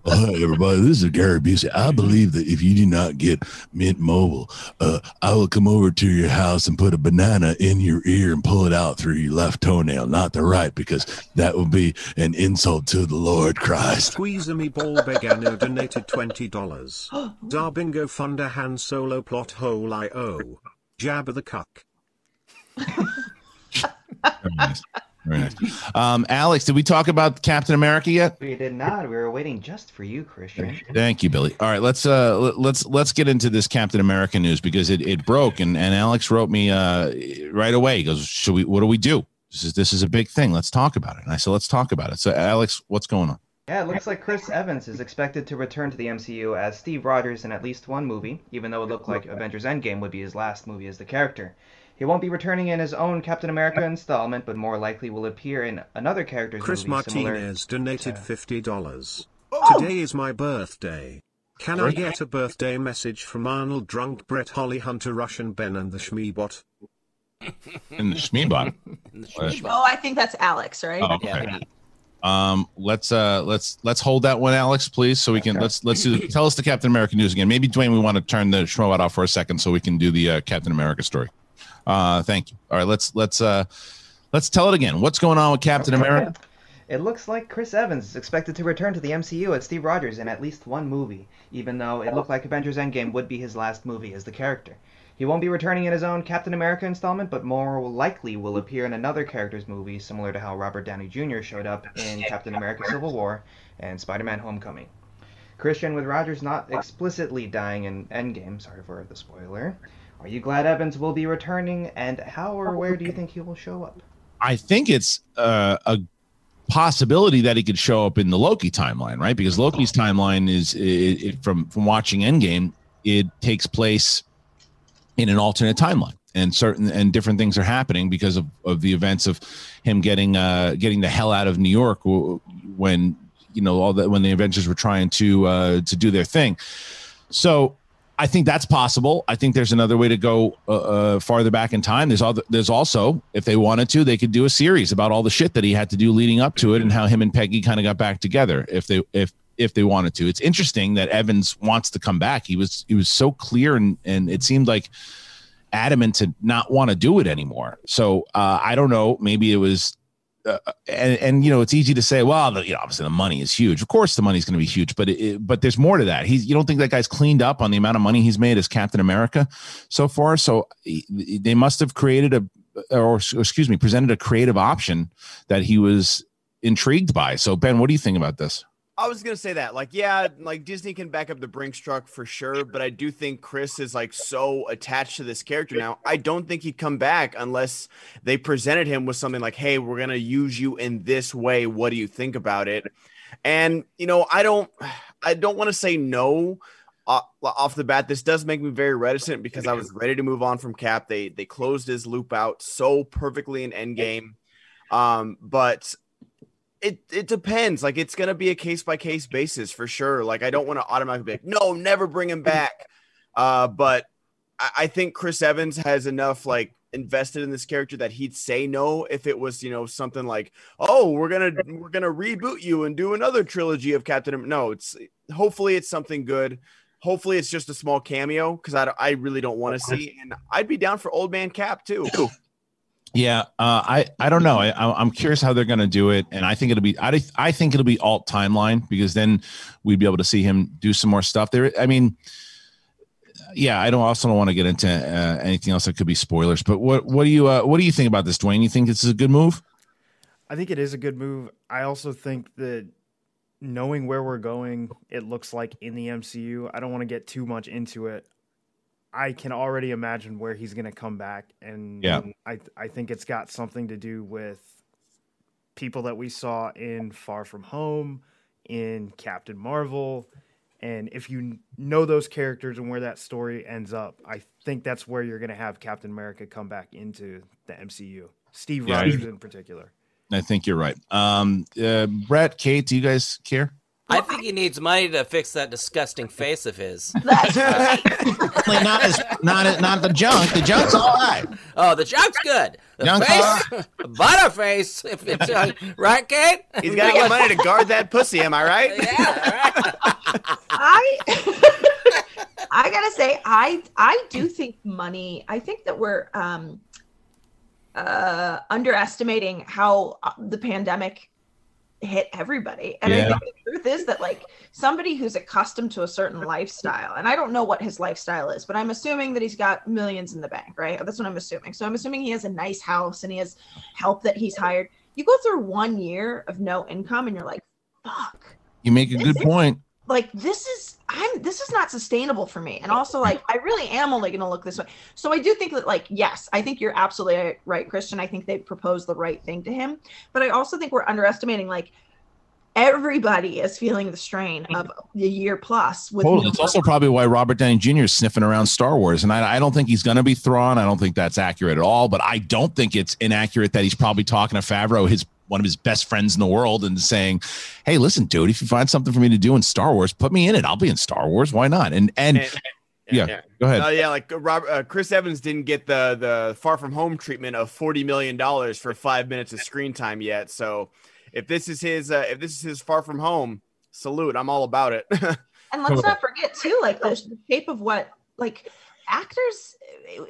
Dumba Sumba Mint Mobile Shabaka Funka. Hi, everybody. This is Gary Busey. I believe that if you do not get Mint Mobile, uh, I will come over to your house and put a banana in your ear and pull it out through your left toenail, not the right, because that would be an insult to the Lord Christ. Squeeze me ball Begano donated $20. Darbingo Funder Han Solo Plot Hole I.O. Jabba the Cuck. Very nice. Very. Um, Alex, did we talk about Captain America yet? We did not. We were waiting just for you, Kristian. Thank you, Billy. All right, let's uh let- let's let's get into this Captain America news because it, it broke and, and Alex wrote me uh right away. He goes, Should we what do we do? This is this is a big thing. Let's talk about it. And I said, Let's talk about it. So Alex, what's going on? Yeah, it looks like Chris Evans is expected to return to the MCU as Steve Rogers in at least one movie, even though it looked like Avengers Endgame would be his last movie as the character. He won't be returning in his own Captain America installment, but more likely will appear in another character's Chris movie similar. Martinez donated $50. Today is my birthday. Can I get a birthday message from Arnold Drunk, Brett Holly, Hunter Russian, Ben, and the Schmeebot? In the Schmeebot. Oh, I think that's Alex, right? Oh, okay. Um, let's uh let's let's hold that one, Alex, please, so we can let's let's do, tell us the Captain America news again. Maybe Dwain, we want to turn the Schmobot off for a second so we can do the uh, Captain America story. Uh, thank you. All right, let's let's uh let's tell it again. What's going on with Captain America? It looks like Chris Evans is expected to return to the MCU as Steve Rogers in at least one movie, even though it looked like Avengers Endgame would be his last movie as the character. He won't be returning in his own Captain America installment, but more likely will appear in another character's movie, similar to how Robert Downey Jr. showed up in Captain America Civil War and Spider Man Homecoming. Kristian, with Rogers not explicitly dying in Endgame, sorry for the spoiler, are you glad Evans will be returning, and how or where do you think he will show up? I think it's uh, a possibility that he could show up in the Loki timeline, right? Because Loki's timeline is it, it, from from watching Endgame, it takes place in an alternate timeline, and certain and different things are happening because of, of the events of him getting uh, getting the hell out of New York when you know all that when the Avengers were trying to uh, to do their thing. So I think that's possible. I think there's another way to go uh, uh, farther back in time. There's other, there's also, if they wanted to, they could do a series about all the shit that he had to do leading up to it and how him and Peggy kind of got back together. If they if if they wanted to, it's interesting that Evans wants to come back. He was he was so clear and and it seemed like adamant to not want to do it anymore. So uh, I don't know. Maybe it was. Uh, and, and you know it's easy to say well the, you know obviously the money is huge. Of course the money is going to be huge but it, but there's more to that. He's you don't think that guy's cleaned up on the amount of money he's made as captain america so far? So they must have created a or excuse me presented a creative option that he was intrigued by. So ben what do you think about this I was gonna say that, like, yeah, like Disney can back up the Brinks truck for sure, but I do think Chris is like so attached to this character now. I don't think he'd come back unless they presented him with something like, "Hey, we're gonna use you in this way. What do you think about it?" And you know, I don't, I don't want to say no uh, off the bat. This does make me very reticent because I was ready to move on from Cap. They they closed his loop out so perfectly in Endgame, um, but it it depends. Like it's gonna be a case by case basis for sure. Like I don't want to automatically be like, no, never bring him back. Uh, but I, I think Chris Evans has enough like invested in this character that he'd say no if it was you know something like, oh, we're gonna we're gonna reboot you and do another trilogy of Captain. Am-" No, it's hopefully it's something good. Hopefully it's just a small cameo because I, I really don't want to see, and I'd be down for Old Man Cap too. Yeah, uh, I I don't know. I, I'm curious how they're going to do it, and I think it'll be I I think it'll be alt timeline because then we'd be able to see him do some more stuff there. I mean, yeah, I don't also don't want to get into uh, anything else that could be spoilers. But what what do you uh, what do you think about this, Dwain? You think this is a good move? I think it is a good move. I also think that knowing where we're going, it looks like in the MCU. I don't want to get too much into it. I can already imagine where he's going to come back, and Yeah. I I think it's got something to do with people that we saw in Far From Home, in Captain Marvel, and if you know those characters and where that story ends up, I think that's where you're going to have Captain America come back into the MCU. Steve Yeah. Rogers in particular. I think you're right. Um, uh, Brett, Kate, do you guys care? I think he needs money to fix that disgusting face of his. Like, not as not as- not the junk. The junk's all right. Oh, the junk's good. The Junk's face, butterface. If it's uh, right, Kate. He's got to get money to guard that pussy. Am I right? Yeah. I I gotta say, I I do think money. I think that we're um uh underestimating how uh, the pandemic hit everybody. And I think the truth is that like somebody who's accustomed to a certain lifestyle, and I don't know what his lifestyle is, but I'm assuming that he's got millions in the bank, right? That's what I'm assuming. So I'm assuming he has a nice house and he has help that he's hired. You go through one year of no income and you're like, fuck You make a good point. Like this is i'm this is not sustainable for me and also like i really am only going to look this way so i do think that like yes i think you're absolutely right Kristian i think they proposed the right thing to him but i also think we're underestimating like everybody is feeling the strain of the year plus with Totally. It's also probably why Robert Downey Jr. is sniffing around Star Wars, and I, I don't think he's going to be Thrawn. I don't think that's accurate at all. But I don't think it's inaccurate that he's probably talking to Favreau, his one of his best friends in the world, and saying, "Hey, listen, dude, if you find something for me to do in Star Wars, put me in it. I'll be in Star Wars. Why not?" And and, yeah, go ahead. Uh, yeah, like uh, Rob, uh, Chris Evans didn't get the the Far From Home treatment of forty million dollars for five minutes of screen time yet. So, if this is his, uh, if this is his Far From Home, salute. I'm all about it. And let's not forget too, like the, the shape of what like actors.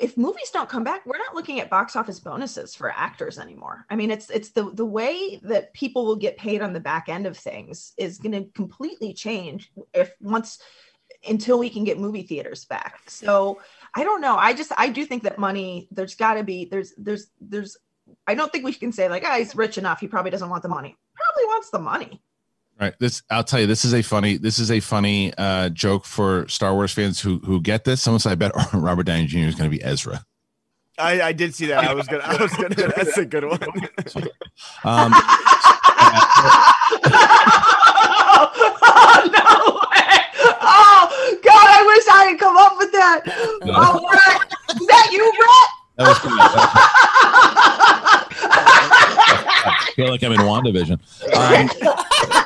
If movies don't come back, we're not looking at box office bonuses for actors anymore. I mean, it's it's the the way that people will get paid on the back end of things is going to completely change if once until we can get movie theaters back. So I don't know. I just I do think that money. There's got to be there's there's there's. I don't think we can say like, ah, he's rich enough. He probably doesn't want the money. Probably wants the money. Right. This I'll tell you. This is a funny. This is a funny uh, joke for Star Wars fans who who get this. Someone said, "I bet Robert Downey Jr. is going to be Ezra." I, I did see that. I was gonna. I was gonna. That's a good one. Um, oh, no way. Oh, God, I wish I had come up with that. Oh, Brett. Is that you, Brett? that was good. I feel like I'm in WandaVision. Um,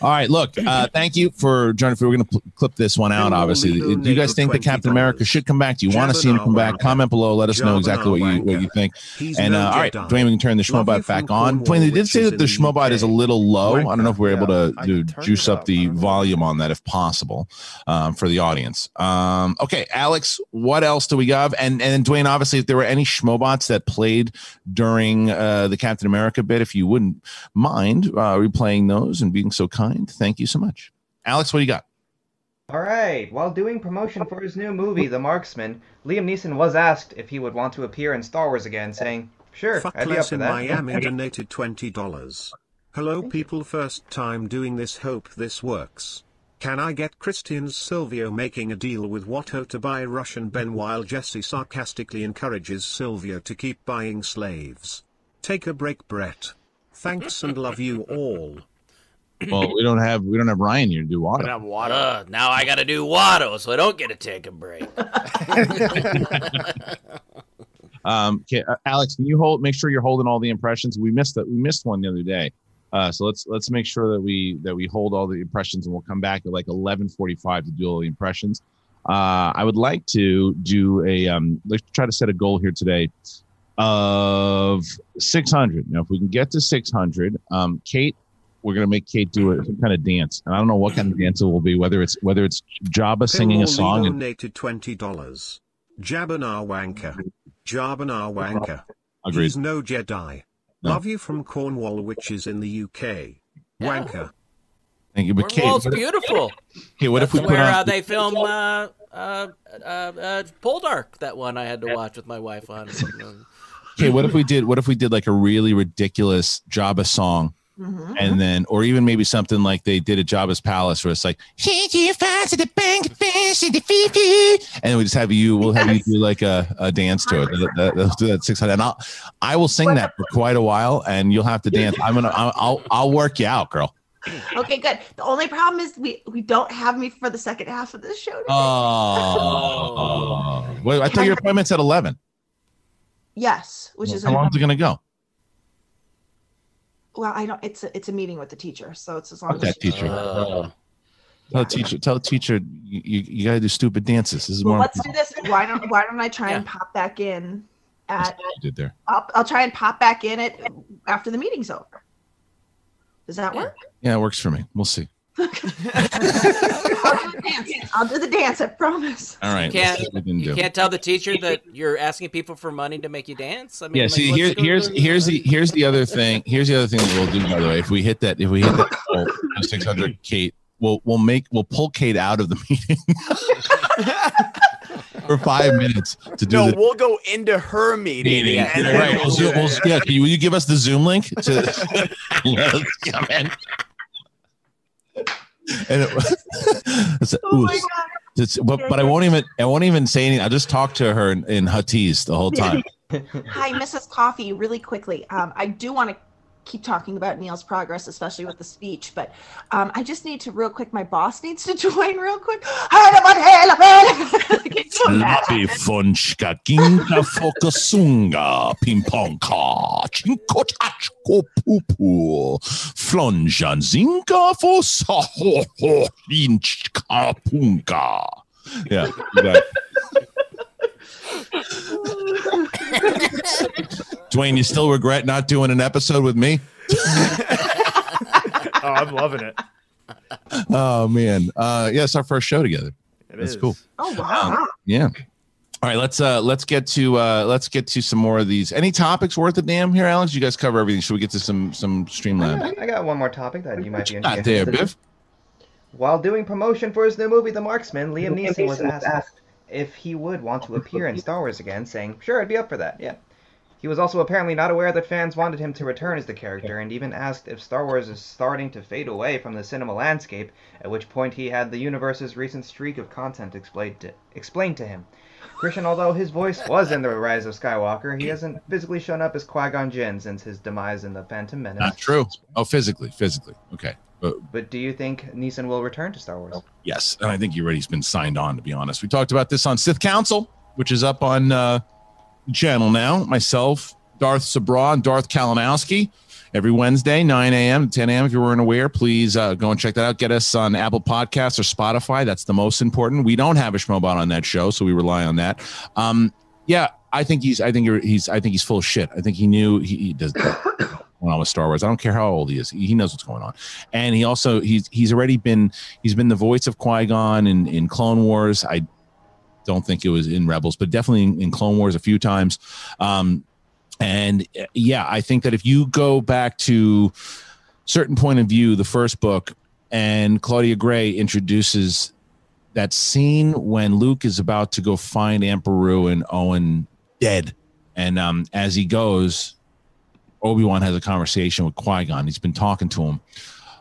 all right, look. Uh, thank you for joining. We're going to pl- clip this one out. Obviously, do you guys think that Captain America should come back? Do you want to see him come back? Comment below. Let us know exactly what you what you think. And uh, all right. Dwain, we can turn the Schmobot back on. Dwain, they did say that the Schmobot is a little low. I don't know if we're able to, to juice up the I don't know. volume on that if possible um, for the audience. Um, okay, Alex, what else do we have? And and Dwain, obviously, if there were any Schmobots that played during uh, the Captain America bit, if you wouldn't mind uh, replaying those and being so kind, thank you so much. Alex, what do you got? All right. While doing promotion for his new movie, The Marksman, Liam Neeson was asked if he would want to appear in Star Wars again, saying, "Sure, Fuck I'd be up less for in that." Miami donated twenty dollars. Hello people first time doing this hope this works. Can I get Kristian Silvio making a deal with Watto to buy Russian Ben while Jesse sarcastically encourages Silvio to keep buying slaves? Take a break Brett. Thanks and love you all. Well, we don't have we don't have Ryan here to do water. have water. Uh, now I got to do Watto, so I don't get to take a break. Um, okay, uh, Alex, can you hold? Make sure you're holding all the impressions. We missed that. We missed one the other day. Uh, so let's let's make sure that we that we hold all the impressions, and we'll come back at like 11:45 to do all the impressions. Uh, I would like to do a um, let's try to set a goal here today of 600. Now, if we can get to 600, um, Kate, we're gonna make Kate do it some kind of dance, and I don't know what kind of dance it will be. Whether it's whether it's Jabba singing a song and donated twenty dollars. Jabana Wanker. Jabana Wanker. Agreed. He's no Jedi. No. Love you from Cornwall, which is in the UK. Wanker. thank you, but Kate, Cornwall's what, beautiful. okay, what if we put where on? uh, they film uh, uh, uh, uh, Poldark? That one I had to watch with my wife on. Okay, what if we did? What if we did like a really ridiculous Jabba song, Mhm. and then, or even maybe something like they did at Jabba's palace, where it's like, and we just have you. We'll have you do like a, a dance to it. Let's do that six hundred, and I'll I will sing that for quite a while, and you'll have to dance. I'm gonna I'll I'll, I'll work you out, girl. Okay, good. The only problem is we we don't have me for the second half of this show. Today. Oh, wait, I thought your appointment's at eleven. yes, which is How long is it gonna go? Well, I don't. It's a, it's a meeting with the teacher, so it's as long Fuck as that teacher. Uh, Tell the teacher. Tell the teacher you, you, you gotta do stupid dances. This is Well, more let's do this. Why don't Why don't I try and pop back in at? did there. I'll, I'll try and pop back in it after the meeting's over. Does that work? Yeah, it works for me. We'll see. I'll do the dance. I'll do the dance. I promise. All right. you can't, let's see what we can you can't tell the teacher that you're asking people for money to make you dance. I mean, Yeah. like, See, what's here, here's here's the here's the other thing. Here's the other thing that we'll do. By the way, if we hit that, if we hit that goal, 600, Kate, we'll we'll make we'll pull Kate out of the meeting for five minutes to do No, the we'll go into her meeting. meeting. and Yeah, right. We'll, zoom- we'll, yeah. Can you, will you give us the Zoom link to? Let's come in. And it, it's, Oh my god. It's- but but I won't even I won't even say anything. I'll just talk to her in, in Huttese the whole time. Hi, Mrs. Coffee. Really quickly, um, I do want to keep talking about Neil's progress, especially with the speech, but um, I just need to real quick. My boss needs to join real quick. Lapi fonchka ginka fokasunga pimponka chinko tachko pupu flonjan zinka fo saho ho inchka punka. Yeah. it. Dwain, you still regret not doing an episode with me? oh, I'm loving it. Oh man. Uh yeah, it's our first show together. It That's is. cool. Oh wow. Yeah. All right, let's uh let's get to uh let's get to some more of these. Any topics worth a damn here, Alex? You guys cover everything. Should we get to some some streamline? I got one more topic that you might be Not interested there, in. Biff. While doing promotion for his new movie, The Marksman, Liam Neeson was asked if he would want to appear in Star Wars again, saying, "Sure, I'd be up for that." Yeah. He was also apparently not aware that fans wanted him to return as the character, and even asked if Star Wars is starting to fade away from the cinema landscape. At which point, he had the universe's recent streak of content explained to, explained to him. Kristian, although his voice was in The Rise of Skywalker, he hasn't physically shown up as Qui Gon Jinn since his demise in The Phantom Menace. Not true. Oh, physically, physically. Okay. But But do you think Neeson will return to Star Wars? yes, and I think he already's been signed on. To be honest, we talked about this on Sith Council, which is up on uh, the channel now. Myself, Darth Sabraw and Darth Kalinowski every Wednesday, 9 a.m. 10 a.m. If you weren't aware, please uh, go and check that out. Get us on Apple Podcasts or Spotify. That's the most important. We don't have a Schmobot on that show, so we rely on that. Um, yeah, I think he's. I think you're, he's. I think he's full of shit. I think he knew he, he does. going on with Star Wars. I don't care how old he is. He knows what's going on. And he also he's he's already been he's been the voice of Qui-Gon in, in Clone Wars. I don't think it was in Rebels, but definitely in, in Clone Wars a few times. Um, and yeah, I think that if you go back to certain point of view, the first book, and Claudia Gray introduces that scene when Luke is about to go find Aunt Beru and Owen dead, and um, as he goes, Obi Wan has a conversation with Qui Gon. He's been talking to him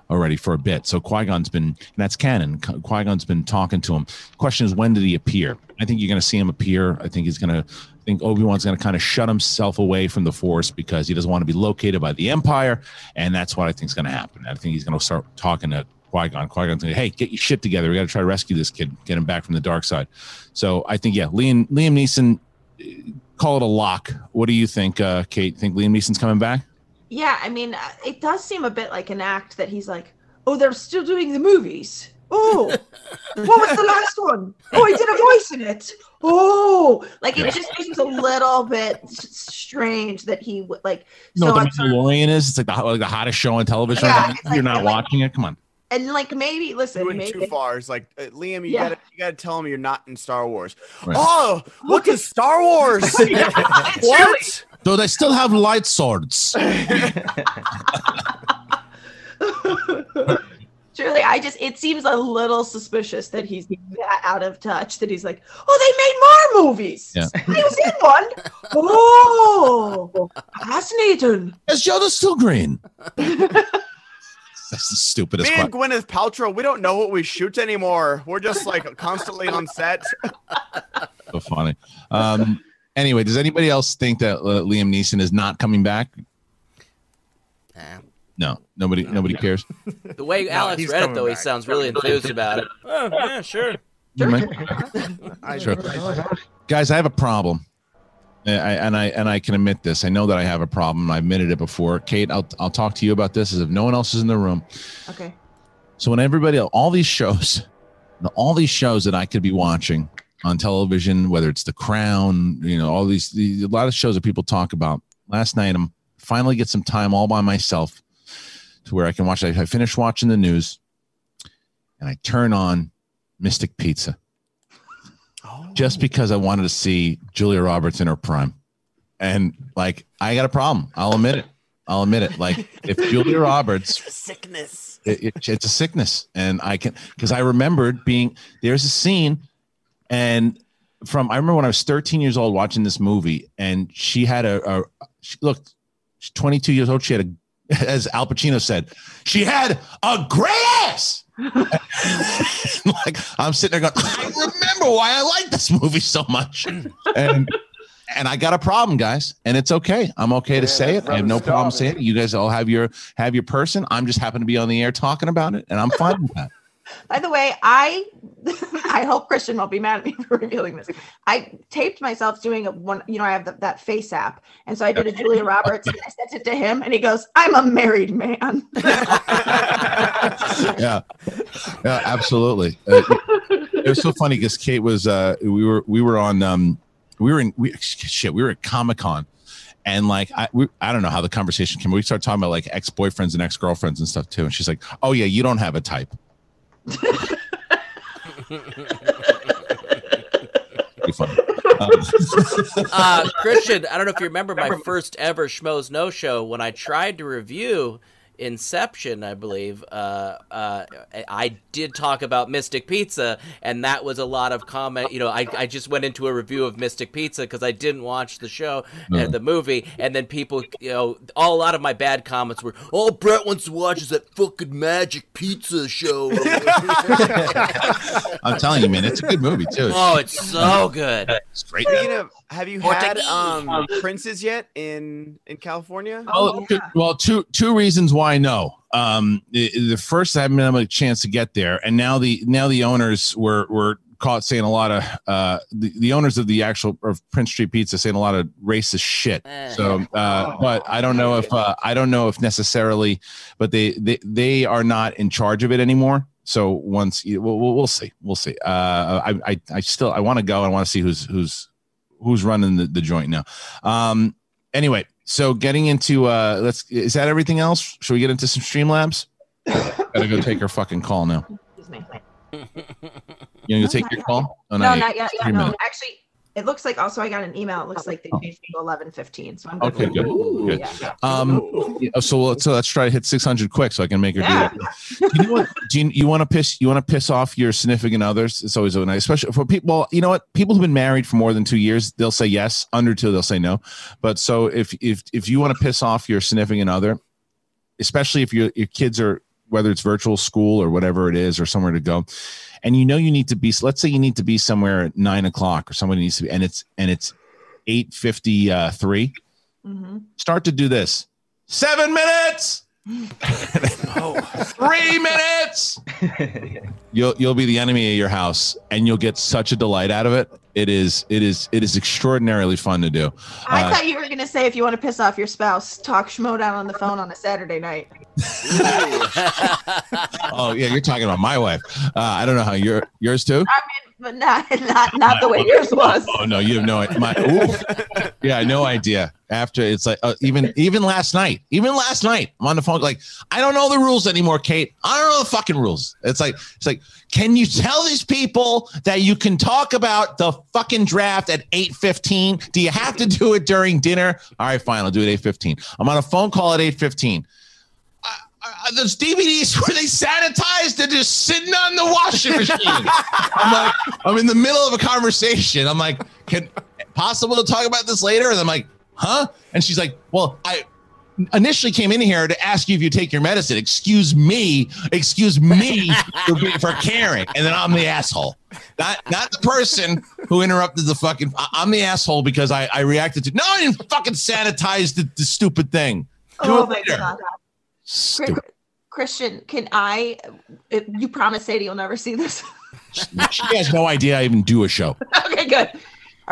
already for a bit. So Qui Gon's been, that's canon. Qui Gon's been talking to him. question is, when did he appear? I think you're going to see him appear. I think he's going to, I think Obi Wan's going to kind of shut himself away from the Force because he doesn't want to be located by the Empire. And that's what I think is going to happen. I think he's going to start talking to Qui Gon. Qui Gon's going hey, get your shit together. We got to try to rescue this kid, get him back from the dark side. So I think, yeah, Liam, Liam Neeson, call it a lock. What do you think, uh, Kate? Think Liam Neeson's coming back? Yeah, I mean, uh, it does seem a bit like an act that he's like, oh, they're still doing the movies. Oh, what was the last one? Oh, I did a voice in it. Oh, like it just seems a little bit strange that he would like. You know so what I'm the Mandalorian is? It's like the, like the hottest show on television. Yeah, right now. You're like- not like- watching it. Come on. And like maybe listen, You maybe too far. It's like uh, Liam, you Yeah. gotta you gotta tell him you're not in Star Wars. Right. Oh, look at Star Wars. what? So they still have light swords. Truly, I just it seems a little suspicious that he's that out of touch. That he's like, oh, they made more movies. Yeah. He was in one. Oh, fascinating. Is Yoda still green? That's the stupidest Me and question. Gwyneth Paltrow, we don't know what we shoot anymore. We're just like constantly on set. So funny. Um, anyway, does anybody else think that uh, Liam Neeson is not coming back? Nah. No, nobody. Nobody cares. The way Alex he's read it, coming though, he sounds really enthused about it. Oh, yeah, sure. You might- Sure. Guys, I have a problem. I, and I and I can admit this. I know that I have a problem. I admitted it before. Kate, I'll I'll talk to you about this as if no one else is in the room. Okay. So when everybody, all these shows, all these shows that I could be watching on television, whether it's The Crown, you know, all these, the, a lot of shows that people talk about. Last night, I'm finally get some time all by myself to where I can watch. I, I finished watching the news, and I turn on Mystic Pizza, just because I wanted to see Julia Roberts in her prime, and like I got a problem. I'll admit it. I'll admit it. Like if Julia Roberts Sickness. it, it- it's a sickness and i can because i remembered being there's a scene and from i remember when i was 13 years old watching this movie and she had a, a she, look she's 22 years old she had a as al pacino said she had a great ass like i'm sitting there going i remember why i like this movie so much and and I got a problem, guys, and it's okay. I'm okay to say it. I have no problem saying it. You guys all have your have your person. I'm just happen to be on the air talking about it, and I'm fine with that. By the way, I I hope Kristian won't be mad at me for revealing this. I taped myself doing a one, you know, I have the, that face app. And so I did a Julia Roberts and I sent it to him and he goes, I'm a married man. yeah, yeah, absolutely. Uh, it was so funny because Kate was uh, we were we were on um, we were in we shit we were at Comic Con. And like I, we, I don't know how the conversation came. We started talking about like ex boyfriends and ex girlfriends and stuff too. And she's like, "Oh yeah, you don't have a type." Pretty funny. Um, uh, Kristian, I don't know if you remember my first ever Schmoes Know Show when I tried to review Inception, I believe. Uh, uh, I did talk about Mystic Pizza, and that was a lot of comment. You know, I, I just went into a review of Mystic Pizza because I didn't watch the show No. and the movie, and then people, you know, all, a lot of my bad comments were, "All Brett wants to watch is that fucking Magic Pizza show." I'm telling you, man, it's a good movie too. oh, it's so good. It's great. Speaking of, have you had um princes yet in in California? Well, two, well, two two reasons why no. Um, the, the first I haven't able a chance to get there, and now the now the owners were were caught saying a lot of uh, the, the owners of the actual of Prince Street Pizza saying a lot of racist shit. So, uh, but I don't know if uh, I don't know if necessarily, but they they they are not in charge of it anymore. So once you, we'll, we'll we'll see, we'll see. Uh, I I, I still I want to go. I want to see who's who's who's running the, the joint now. Um, anyway, so getting into uh, let's is that everything else? Should we get into some Streamlabs? Gotta go take her fucking call now. Excuse me. You gonna go take your call? Oh, no, yet. not yet. Yeah, no, actually, it looks like also I got an email. It looks like they changed me to eleven fifteen. So I'm good. Okay, good. Good. Um, yeah, so let's so let's try to hit 600 quick so I can make her Yeah. do that. You know what? Do you, you want to piss? You want to piss off your significant others? It's always a nice, especially for people. Well, you know what? People who've been married for more than two years, they'll say yes. Under two, they'll say no. But so if if if you want to piss off your significant other, especially if your your kids are whether it's virtual school or whatever it is or somewhere to go. And you know you need to be let's say you need to be somewhere at nine o'clock or somebody needs to be and it's and it's 853 Mhm. start to do this. Seven minutes! Three minutes! You'll you'll be the enemy of your house and you'll get such a delight out of it it is it is it is extraordinarily fun to do I Uh, thought you were gonna say if you want to piss off your spouse, talk schmo down on the phone on a Saturday night. oh yeah you're talking about my wife uh, i don't know how your yours too I mean, but not not not the way yours was. Oh no, you have no idea. My, oof. yeah, no idea. After it's like uh, even even last night, even last night, I'm on the phone like I don't know the rules anymore, Kate. I don't know the fucking rules. It's like it's like, can you tell these people that you can talk about the fucking draft at 8:15? Do you have to do it during dinner? All right, fine, I'll do it 8:15. I'm on a phone call at 8:15. Uh, those DVDs where they sanitized, they're just sitting on the washing machine. I'm like, I'm in the middle of a conversation. I'm like, can possible to talk about this later? And I'm like, huh? And she's like, well, I initially came in here to ask you if you take your medicine. Excuse me, excuse me for, being- for caring. And then I'm the asshole. Not not the person who interrupted the fucking. I'm the asshole because I, I reacted to. No, I didn't fucking sanitize the, the stupid thing. Do Oh my later. god. Stupid. Kristian, can I? You promise, Sadie, you'll never see this. She has no idea I even do a show. okay, good. All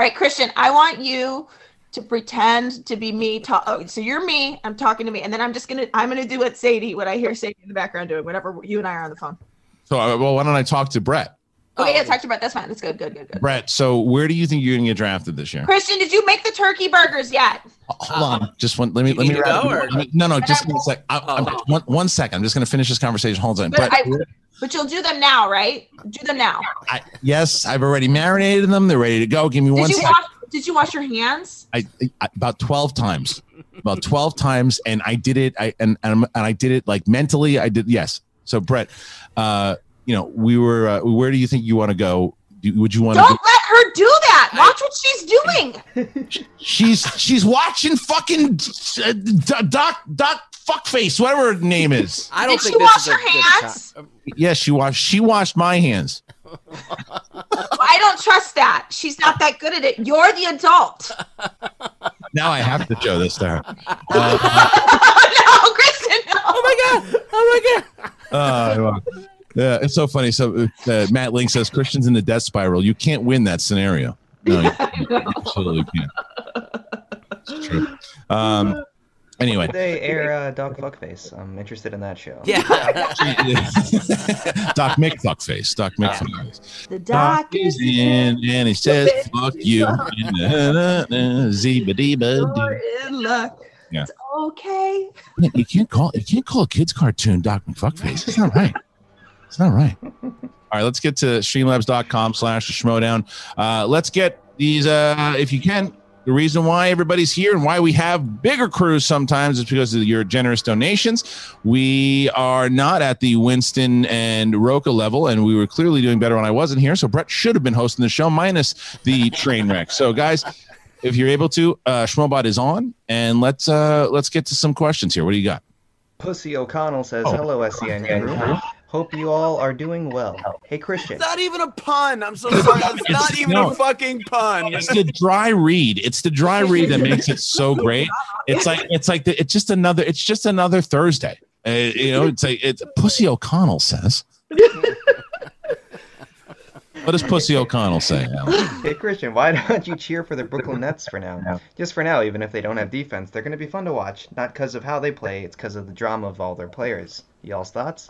right, Kristian, I want you to pretend to be me. Talk. Oh, so you're me. I'm talking to me, and then I'm just gonna. I'm gonna do what Sadie. What I hear Sadie in the background doing. Whenever you and I are on the phone. So, uh, well, why don't I talk to Brett? Okay, yeah, talk to Brett. That's fine. That's good. Good. Good. Good. Brett, so where do you think you're gonna get drafted this year? Kristian, did you make the turkey burgers yet? Hold on, just one. Let me. Let me. need go, or- let me- no, no, just one sec. I, I'm, one, one second. I'm just gonna finish this conversation. Hold on, But, Brett. I, but you'll do them now, right? Do them now. I, yes, I've already marinated them. They're ready to go. Give me Did one you second. wash? Did you wash your hands? I, I about 12 times about 12 times and i did it i and, and, and i did it like mentally i did yes so brett uh you know we were uh, where do you think you want to go do, would you want to Don't let her do that. Watch what she's doing. she's she's watching fucking uh, D- doc doc fuckface whatever her name is I don't Did think she this wash is a her hands? time. yes she washed she washed my hands I don't trust that. She's not that good at it. You're the adult. now i have to show this to her no, Kristen. No. Oh my god! Oh my god! Uh, well, yeah, it's so funny. So uh, Matt Link says Kristian's in the death spiral. You can't win that scenario. No, you absolutely can't. It's true. Um. Anyway, They air uh, Dog Fuckface. I'm interested in that show. Yeah. Doc Mick fuckface. Doc Mick fuckface. The Doc doc is is in and he says fuck you. Zee-ba-dee-ba-doo. You're in luck. Yeah. It's okay. You can't call you can't call a kids cartoon Doc McFuckface. It's not right. It's not right. All right, let's get to streamlabs.com slash schmodown. Uh, let's get these uh if you can. The reason why everybody's here and why we have bigger crews sometimes is because of your generous donations. We are not at the Winston and Rocha level, and we were clearly doing better when I wasn't here. So Brett should have been hosting the show minus the train wreck. So guys, if you're able to, uh Schmobot is on, and let's uh let's get to some questions here. What do you got? Pussy O'Connell says, Oh. "Hello, SEN crew. Hope you all are doing well. Hey, Kristian. It's not even a pun. I'm so sorry. It's not even no. a fucking pun. It's the dry read. It's the dry read that makes it so great. It's like it's like the, it's just another it's just another Thursday. Uh, you know, it's like it's Pussy O'Connell says. What does Pussy O'Connell say? Alan? Hey Kristian, why don't you cheer for the Brooklyn Nets for now? Just for now, even if they don't have defense, they're going to be fun to watch. Not because of how they play, it's because of the drama of all their players. Y'all's thoughts?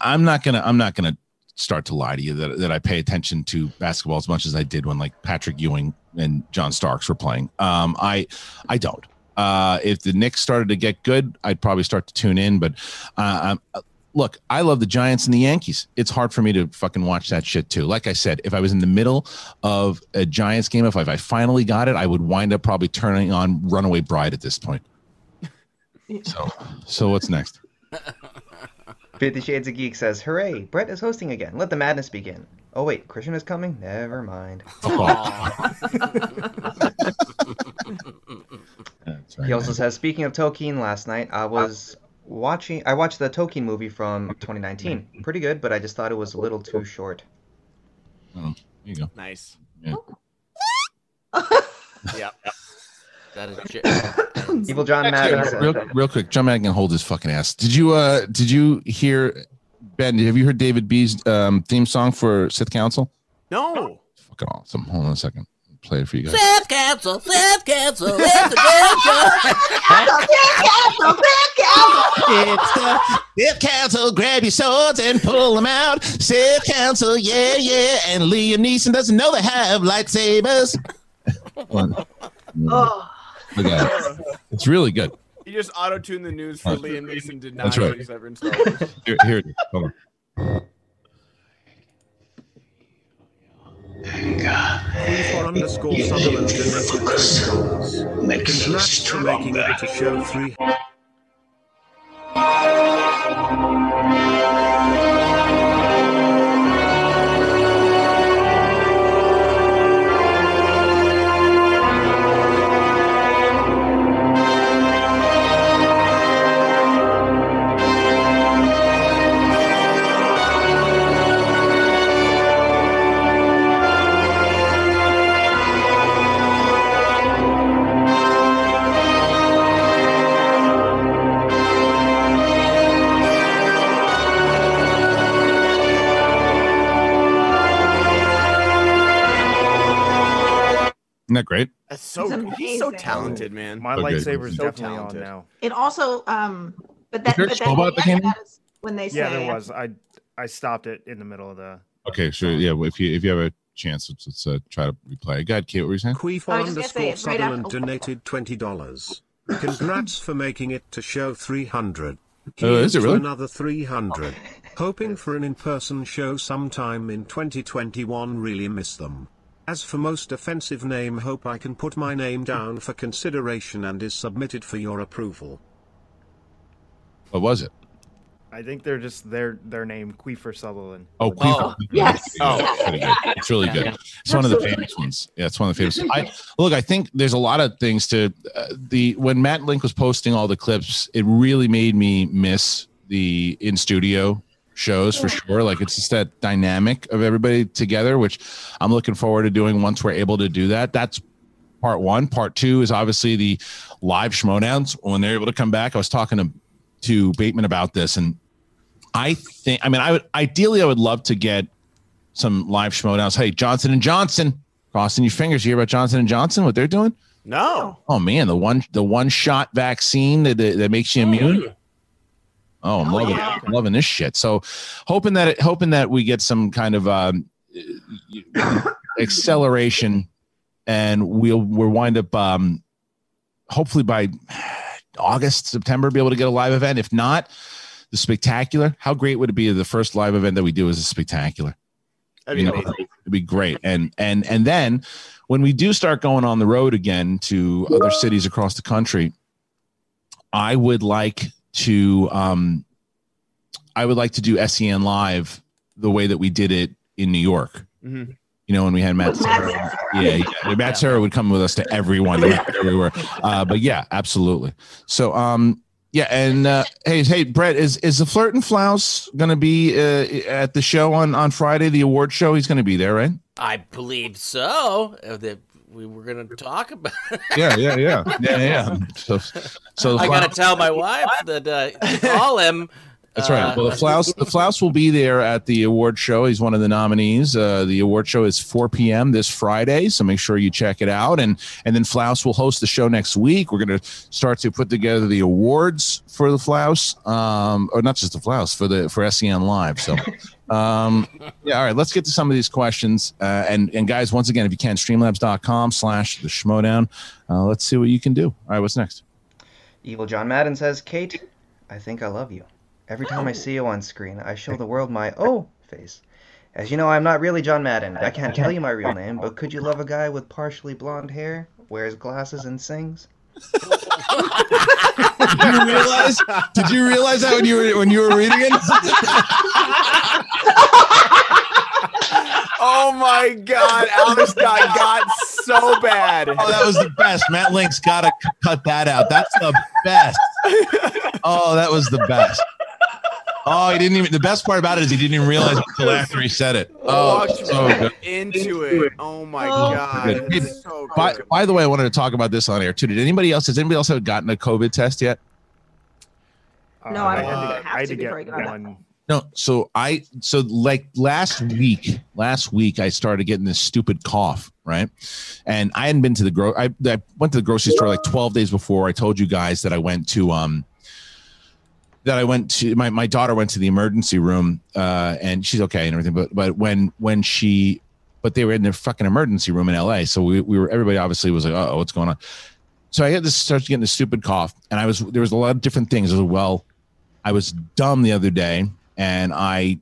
I'm not gonna. I'm not gonna start to lie to you that, that I pay attention to basketball as much as I did when like Patrick Ewing and John Starks were playing. Um, I I don't. Uh, if the Knicks started to get good, I'd probably start to tune in. But uh, um, look, I love the Giants and the Yankees. It's hard for me to fucking watch that shit too. Like I said, if I was in the middle of a Giants game, if I, if I finally got it, I would wind up probably turning on Runaway Bride at this point. So, so what's next? Fifty Shades of Geek says, "Hooray! Brett is hosting again. Let the madness begin." Oh wait, Kristian is coming. Never mind. He also says, speaking of Tolkien, last night I was watching. I watched the Tolkien movie from 2019. Pretty good, but I just thought it was a little too short. Oh, there you go. Nice. Yeah. yeah. That is Evil John Madden real, real quick, John Madden can hold his fucking ass. Did you uh did you hear Ben? Have you heard David B's um, theme song for Sith Council? No. It's Fucking awesome. Hold on a second. I'll play it for you guys. Sith Council, Sith Council, it's Sith Council, It's the Sith Council. Grab your swords and pull them out. Sith Council, yeah, yeah. And Liam Neeson doesn't know they have lightsabers. Oh. Look at. It's really good. You just auto tune the news for Right. Liam Neeson did not That's know right. he's ever in Star Wars. Here, here it is. Hold on. For underscore Sutherland donated $20. Congrats for making it to show three. Isn't that great? That's so he's so talented, man. My Okay. lightsaber is So definitely talented. on now. It also, um, but that, there a but show about the that, game? that is when they say, Yeah, there was. I I stopped it in the middle of the. Okay, sure. Yeah, well, if you if you have a chance, let's, let's uh, try to replay. God, Kate. What were you saying? Queef I was just gonna say, underscore right Sutherland donated $20. Congrats for making it to show 300. Oh, is it really? Another 300. Hoping for an in-person show sometime in 2021 really miss them. As for most offensive name hope I can put my name down for consideration and is submitted for your approval. What was it? I think they're just their their name Queefer Sutherland. Oh, Queef. yes. Oh, it's pretty good. It's really good. It's one of the famous ones. Yeah, it's one of the famous. I look. I think there's a lot of things to uh, the when Matt Link was posting all the clips. It really made me miss the in studio shows for sure. Like it's just that dynamic of everybody together, which I'm looking forward to doing once we're able to do that. That's part one. Part two is obviously the live schmoedowns when they're able to come back. I was talking to to Bateman about this, and I think I mean I would ideally I would love to get some live schmoedowns. Hey, Johnson and Johnson, crossing your fingers. You hear about Johnson and Johnson? What they're doing? No. Oh man, the one the one shot vaccine that that, that makes you immune. Oh, I'm loving I'm loving this shit. So, hoping that it, hoping that we get some kind of um, acceleration, and we'll we'll wind up um, hopefully by August September be able to get a live event. If not, the spectacular. How great would it be if the first live event that we do is a spectacular? That'd be You know, amazing. It'd be great. And and and then when we do start going on the road again to other cities across the country, I would like to um I would like to do SEN live the way that we did it in New York. Mhm. You know, when we had Matt Serra. Yeah, yeah. Matt Serra would come with us to everyone no matter where we were. Uh, but yeah, absolutely. So um yeah, and uh, hey, hey, Brett, is is the Flirt and Flouse going to be uh, at the show on on Friday, the award show? He's going to be there, right? I believe so. Uh, That we were going to talk about. Yeah, yeah, yeah, yeah, yeah. So, so I got to tell my wife that uh, to call him That's right. Uh, Well, the Flaus the Flaus will be there at the award show. He's one of the nominees. Uh, the award show is 4 p.m. this Friday, so make sure you check it out. And and then Flaus will host the show next week. We're going to start to put together the awards for the Flaus, um, or not just the Flaus for the for SEN Live. So. Um, yeah, all right. Let's get to some of these questions. Uh, and and guys, once again, if you can, streamlabs.com slash the schmoedown. Uh, let's see what you can do. All right, what's next? Evil John Madden says, Kate, I think I love you. Every time I see you on screen, I show the world my oh face. As you know, I'm not really John Madden. I can't tell you my real name, but could you love a guy with partially blonde hair, wears glasses, and sings? Did you realize? Did you realize that when you were when you were reading it? oh my God, Alex got got so bad. Oh, that was the best. Matt Link's got to cut that out. That's the best. Oh, that was the best. Oh, he didn't even. The best part about it is he didn't even realize until after he said it. Oh, Walked so right good. into it. Oh my Oh, God. good. Hey, so By, good. by the way, I wanted to talk about this on air too. Did anybody else? Has anybody else have gotten a COVID test yet? No, Uh, I'm I had gonna to, I had to to get before I on one. No, so I so like last week, last week I started getting this stupid cough, right? And I hadn't been to the gro I, I went to the grocery store like 12 days before. I told you guys that I went to um that I went to my, my daughter went to the emergency room uh and she's okay and everything, but but when when she but they were in the fucking emergency room in LA. So we, we were everybody obviously was like, oh, what's going on? So I had this started getting this stupid cough, and I was there was a lot of different things. as well, I was dumb the other day, and I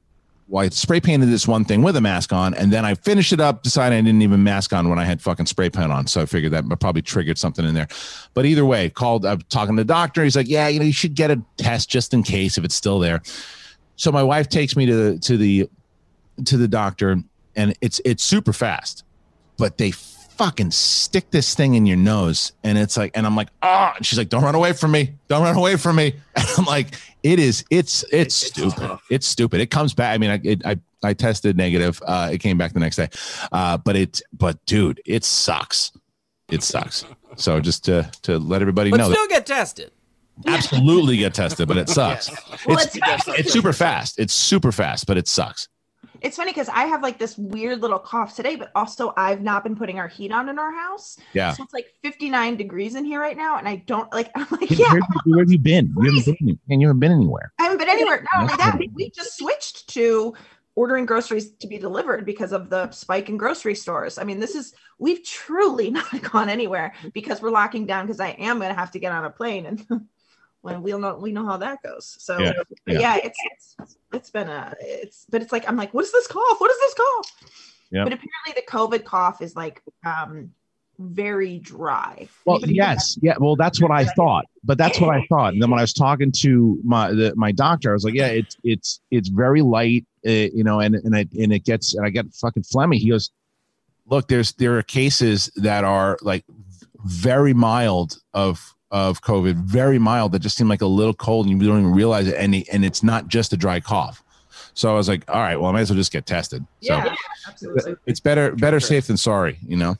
well, I spray painted this one thing with a mask on, and then I finished it up, decided I didn't even mask on when I had fucking spray paint on. So I figured that probably triggered something in there. But either way, called I'm talking to the doctor. He's like, Yeah, you know, you should get a test just in case if it's still there. So my wife takes me to the to the to the doctor, and it's it's super fast, but they fucking stick this thing in your nose and it's like and i'm like ah and she's like don't run away from me. Don't run away from me. And i'm like it is it's it's stupid. it's stupid. It comes back. I mean i it, i i tested negative uh it came back the next day. Uh but it but dude it sucks. It sucks. So just to to let everybody But know that still get tested. absolutely get tested but it sucks. Well, it's it's- it's super fast. It's super fast but it sucks It's funny because I have like this weird little cough today, but also I've not been putting our heat on in our house. Yeah. So it's like 59 degrees in here right now, and I don't like. I'm like, where, yeah, where have you been you haven't been and you haven't been anywhere I haven't been anywhere. Not only that, we just switched to ordering groceries to be delivered because of the spike in grocery stores. I mean, this is we've truly not gone anywhere because we're locking down because I am going to have to get on a plane and when we'll know we know how that goes. So Yeah, yeah. yeah, it's, it's it's been a it's but it's like I'm like, what is this cough? What is this cough? Yeah. But apparently the COVID cough is like um very dry. Well, Anybody- yes, yeah. Well, that's what I thought, but that's what I thought. And then when I was talking to my the, my doctor, I was like, "Yeah, it's it's it's very light, uh, you know, and and I and it gets and I get fucking phlegmy." He goes, "Look, there's there are cases that are like very mild of of COVID, very mild that just seemed like a little cold, and you don't even realize it, and and it's not just a dry cough." So I was like, "All right, well, I might as well just get tested." So Yeah, absolutely. it's better better safe than sorry, you know.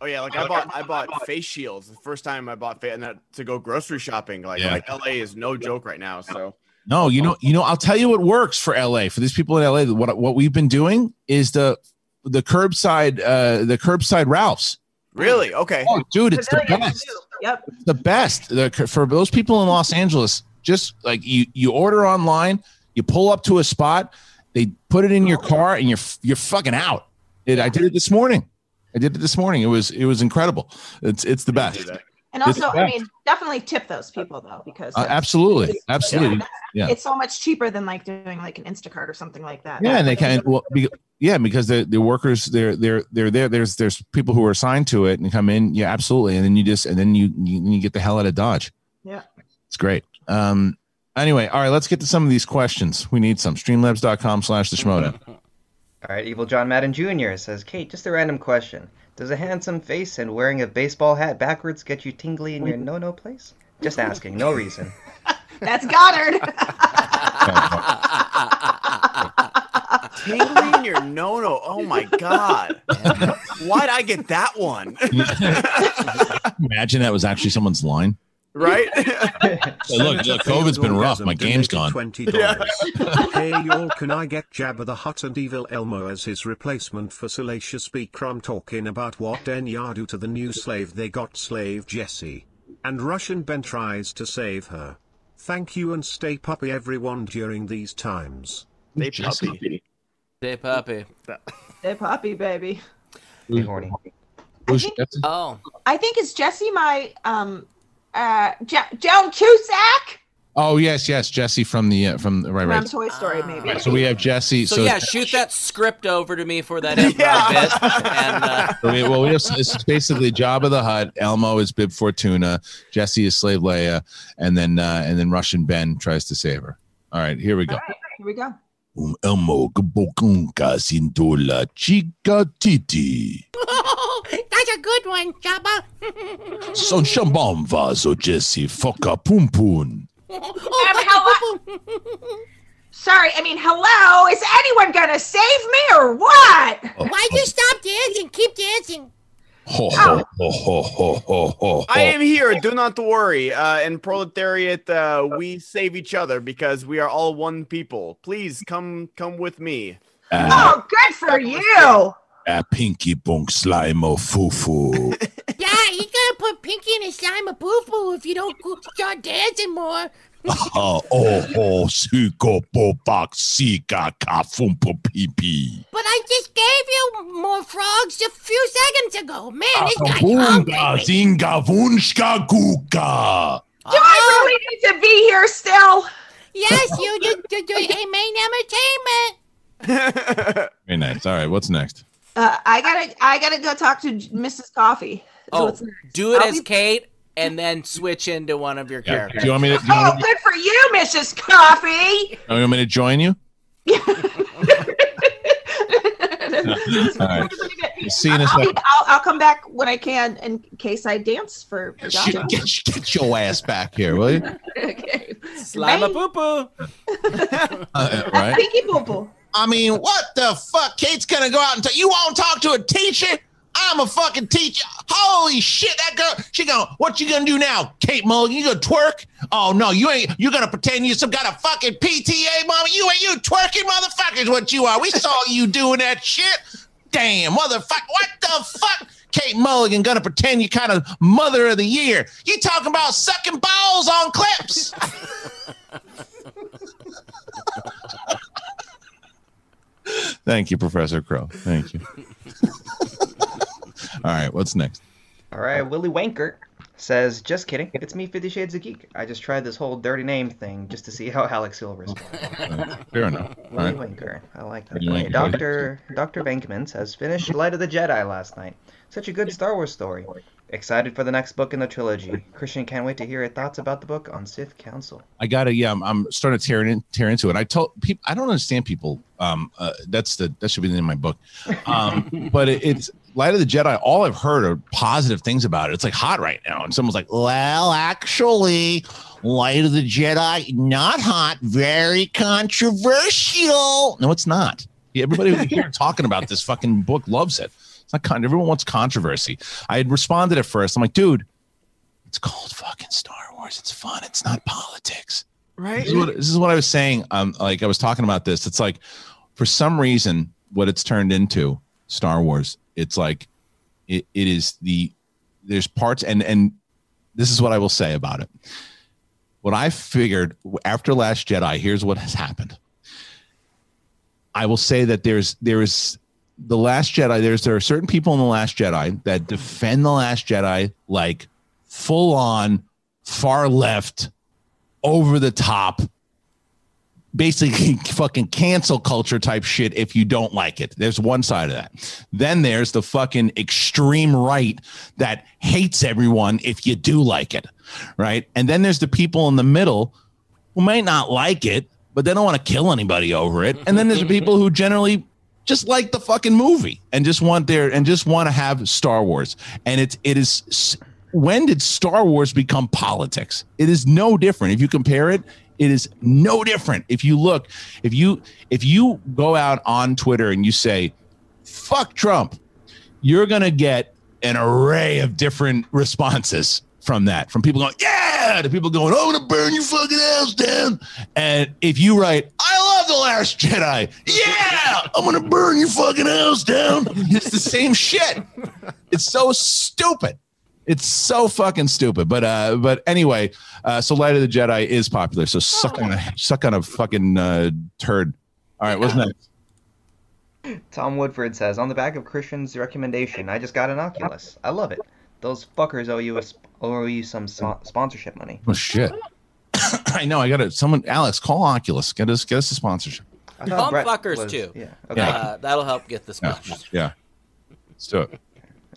Oh yeah, like I bought I bought face shields the first time I bought fa- and that, to go grocery shopping. Like Yeah. like LA is no joke right now. So No, you know, you know, I'll tell you what works for LA. For these people in LA, what what we've been doing is the the curbside uh the curbside Ralphs. really, okay. Oh, dude, it's the best. Too. Yep. The best. The, for those people in Los Angeles, just like you you order online, you pull up to a spot, they put it in your car, and you're you're fucking out. It, I did it this morning. I did it this morning. It was it was incredible. It's it's the best. And also, I mean, definitely tip those people though, because Uh, absolutely, absolutely. Yeah. Yeah. it's so much cheaper than like doing like an Instacart or something like that. Yeah, and they can well, be, yeah, because the the workers they're they're they're there. There's there's people who are assigned to it and come in. Yeah, absolutely, and then you just and then you you, you get the hell out of Dodge. Yeah. It's great. Um. Anyway, all right, let's get to some of these questions. We need some. Streamlabs.com slash the schmoda. All right, Evil John Madden Jr. says, Kate, just a random question. Does a handsome face and wearing a baseball hat backwards get you tingly in your no no place? Just asking, no reason. That's Goddard. Tingly in your no no. Oh my god. Why'd I get that one? Imagine that was actually someone's line. Right? Hey, look, look, COVID's been rough. My game's gone. Twenty dollars. hey y'all, can I get Jabba the Hutt and Evil Elmo as his replacement for Salacious Speaker? I'm talking about what Enya do to the new slave they got, slave Jesse. And Russian Ben tries to save her. Thank you and stay puppy everyone during these times. Stay puppy. Stay puppy. Hey, puppy, baby. Hey, horny. Oh. I think is Jesse my um uh Je- Joan Cusack Oh yes, yes, Jesse from the uh, from right, from right. Toy Story, maybe. Right, So we have Jesse. So, So, yeah, shoot that script over to me for that improv bit. And uh, so we- well, we have it's basically Jabba the Hutt. Elmo is Bib Fortuna. Jesse is Slave Leia, and then uh, and then Russian Ben tries to save her. All right, here we go. Here we go. Um Elmo Gabokunka Sintola Chica Titi. That's a good one, Jabba. Son Shambam Vaso Jesse Foka Pum Pum. Um, hello- Sorry, I mean, hello. Is anyone gonna save me or what? Why'd you stop dancing? Keep dancing. Ho ho ho ho ho ho ho. I am here. Do not worry. Uh, in proletariat, uh, we save each other because we are all one people. Please come, come with me. Oh, good for you. A pinky bunk slime of fufu. Yeah, he's gonna put Pinky in a slime of boo boo if you don't start dancing more. oh ho suko popak sika kafumpo pipi. But I just gave you more frogs a few seconds ago. Man, this guy's hungry. Bunga zinga vunshka guka. Do I really need to be here still? Yes, you do, do, do a main entertainment. Very nice. All right, what's next? Uh, I gotta, I gotta go talk to Mrs. Coffee. So oh, what's next? do it I'll as be- Kate, and then switch into one of your Yeah. characters. Do you want me to? Do you Oh, want me, good for you, Mrs. Coffee. do you want me to join you? All right. See you in a I'll, be, second. I'll, I'll come back when I can in case I dance for for Shit, Johnny. Get, get your ass back here, will you? okay. Slime a poo poo. Uh, right? Pinky Boo Boo. I mean, what the fuck? Kate's gonna go out and tell you won't talk to a teacher? I'm a fucking teacher. Holy shit, that girl. She going, what you gonna do now, Kate Mulligan? You gonna twerk? Oh no, you ain't. You're gonna pretend you some kind of fucking PTA, mama. You ain't you twerking, motherfuckers. What you are? We saw you doing that shit. Damn, motherfucker. What the fuck? Kate Mulligan gonna pretend you kind of mother of the year. You talking about sucking balls on clips? Thank you, Professor Crow. Thank you. All right, what's next? All right, Willy Wanker says, "Just kidding. It's me, Fifty Shades of Geek. I just tried this whole dirty name thing just to see how Alex Silver responds." Fair enough. All Willie right. Wanker, I like that. Willie Okay, Wanker. Doctor Doctor Venkmans has finished Light of the Jedi last night. Such a good Star Wars story. Excited for the next book in the trilogy. Kristian can't wait to hear your thoughts about the book on Sith Council. I gotta, yeah, I'm, I'm starting to tear, in, tear into it. I told people, I don't understand people. Um, uh, that's the that should be the name of my book. Um, but it, it's Light of the Jedi. All I've heard are positive things about it. It's like hot right now, and someone's like, "Well, actually, Light of the Jedi not hot, very controversial." No, it's not. Everybody here talking about this fucking book loves it. It's not everyone wants controversy. I had responded at first. I'm like, dude, it's called fucking Star Wars. It's fun. It's not politics. Right. This is what, this is what I was saying. Um, like I was talking about this. It's like, for some reason, what it's turned into, Star Wars. It's like, it, it is the there's parts and and this is what I will say about it. What I figured after Last Jedi, here's what has happened. I will say that there's there is the Last Jedi. There's there are certain people in the Last Jedi that defend the Last Jedi like full on far left, over the top, basically fucking cancel culture type shit if you don't like it. There's one side of that. Then there's the fucking extreme right that hates everyone if you do like it. Right. And then there's the people in the middle who might not like it, but they don't want to kill anybody over it. And then there's the people who generally just like the fucking movie and just want their and just want to have Star Wars. And it's it is when did Star Wars become politics? It is no different. If you compare it, it is no different. If you look, if you if you go out on Twitter and you say, fuck Trump, you're gonna get an array of different responses from that, from people going, yeah, to people going, I'm gonna burn your fucking house down. And if you write, I love the Last Jedi, yeah, I'm gonna burn your fucking house down. It's the same shit. It's so stupid. It's so fucking stupid. But uh, but anyway, uh, so Light of the Jedi is popular. So suck on a suck on a fucking uh, turd. All right, what's next? Tom Woodford says, on the back of Kristian's recommendation, I just got an Oculus. I love it. Those fuckers owe you a sp- owe you some so- sponsorship money. Oh shit. I know. I got to someone. Alex, call Oculus. Get us get us a sponsorship. I Bum thought Brett fuckers was- too. Yeah. Okay. Uh, that'll help get this Yeah, much. yeah. Let's do it.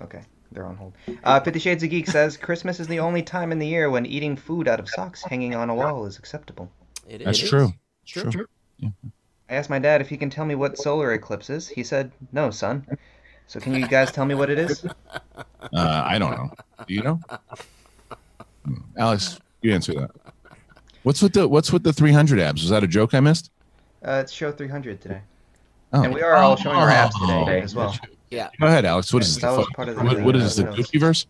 Okay, they're on hold. Uh, Fifty Shades of Geek says Christmas is the only time in the year when eating food out of socks hanging on a wall is acceptable. It is. That's true. It's True. true. I asked my dad if he can tell me what solar eclipse is. He said, "No, son." So can you guys tell me what it is? Uh, I don't know. Do you know? Hmm. Alex, you answer that. What's with the What's with the 300 abs? Was that a joke I missed? Uh, it's show 300 today, Oh. and we are all showing our abs Oh. today as well. Yeah. Go ahead, Alex. What is this? The was part of the what, what is? The. Gucci verse?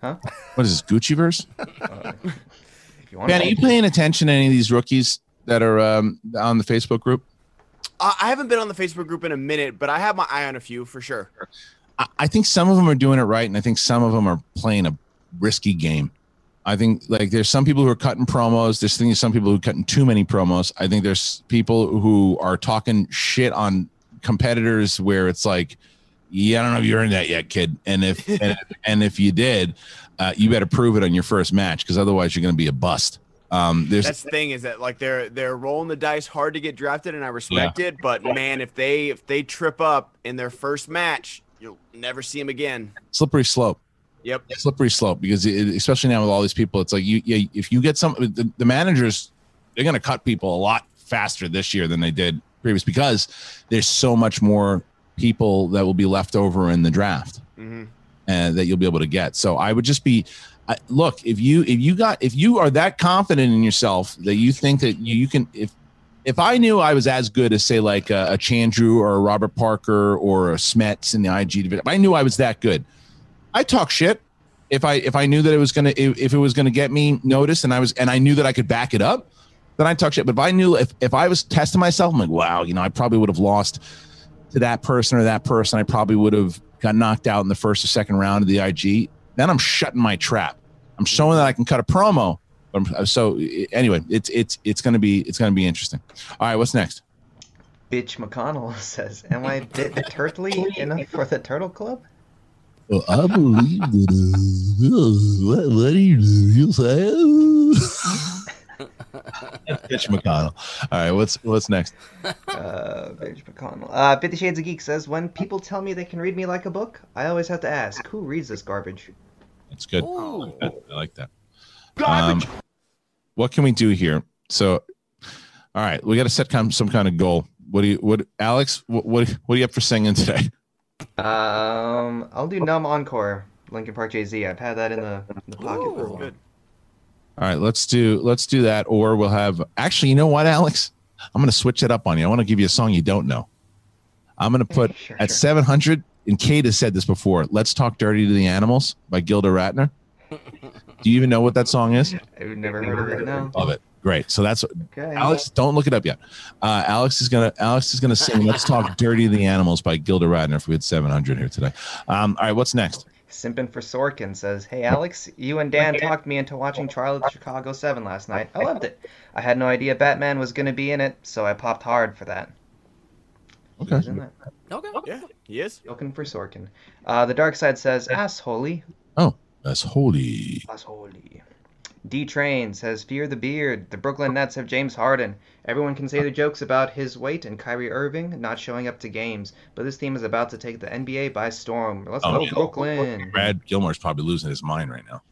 Huh? What is this? Gucci verse? If you Ben, are you paying attention to any of these rookies that are um, on the Facebook group? Uh, I haven't been on the Facebook group in a minute, but I have my eye on a few for sure. I, I think some of them are doing it right, and I think some of them are playing a risky game. I think like there's some people who are cutting promos. There's things some people who are cutting too many promos. I think there's people who are talking shit on competitors where it's like, yeah, I don't know if you earned that yet, kid. And if and, and if you did, uh, you better prove it on your first match because otherwise you're going to be a bust. Um, there's That's the thing is that like they're they're rolling the dice hard to get drafted, and I respect it. But man, if they if they trip up in their first match, you'll never see them again. slippery slope. Yep. slippery slope because it, especially now with all these people, it's like you, you if you get some the, the managers, they're going to cut people a lot faster this year than they did previous because there's so much more people that will be left over in the draft Mhm. and that you'll be able to get. So I would just be I, look if you if you got if you are that confident in yourself that you think that you, you can if if I knew I was as good as say like a, a Chandru or a Robert Parker or a Smets in the IG division, if I knew I was that good, I talk shit. If I if I knew that it was gonna if, it was gonna get me noticed and I was and I knew that I could back it up, then I talk shit. But if I knew if if I was testing myself, I'm like, wow, you know, I probably would have lost to that person or that person. I probably would have got knocked out in the first or second round of the IG. Then I'm shutting my trap. I'm showing that I can cut a promo. So anyway, it's it's it's gonna be it's gonna be interesting. All right, what's next? Bitch McConnell says, "Am I bit turtly enough for the Turtle Club?" Well, I believe that. Uh, what, what do you do? You say? Pitch McConnell. All right, what's what's next? Uh, Bitch McConnell. Uh, Fifty Shades of Geek says, "When people tell me they can read me like a book, I always have to ask, who reads this garbage?" That's good. I like that. Um, what can we do here? So, all right, we got to set kind some kind of goal. What do you, what, Alex? What, what, what are you up for singing today? Um, I'll do Numb Encore, Linkin Park Jay Z. I've had that in the, in the pocket for a while. All right, let's do let's do that, or we'll have. Actually, you know what, Alex? I'm going to switch it up on you. I want to give you a song you don't know. I'm going to put at 700. And Kate has said this before. Let's talk dirty to the animals by Gilda Radner. Do you even know what that song is? I've never heard of it. No. Love it. Great. So that's Okay. Alex. Don't look it up yet. Uh, Alex is gonna Alex is gonna sing "Let's Talk Dirty to the Animals" by Gilda Radner. If we had 700 here today. Um, all right. What's next? Simpin for Sorkin says, Hey Alex, you and Dan talked me into watching Trial of Chicago 7 last night. I loved it. I had no idea Batman was going to be in it, so I popped hard for that. Okay. He's in that. Okay. Yeah, he is. Looking for Sorkin. Uh, the Dark Side says, Ass holy. Oh, that's holy. Ass holy. D Train says, Fear the beard. The Brooklyn Nets have James Harden. Everyone can say the jokes about his weight and Kyrie Irving not showing up to games, but this team is about to take the NBA by storm. Let's Oh, go, yeah. Brooklyn. Brad Gilmore's probably losing his mind right now.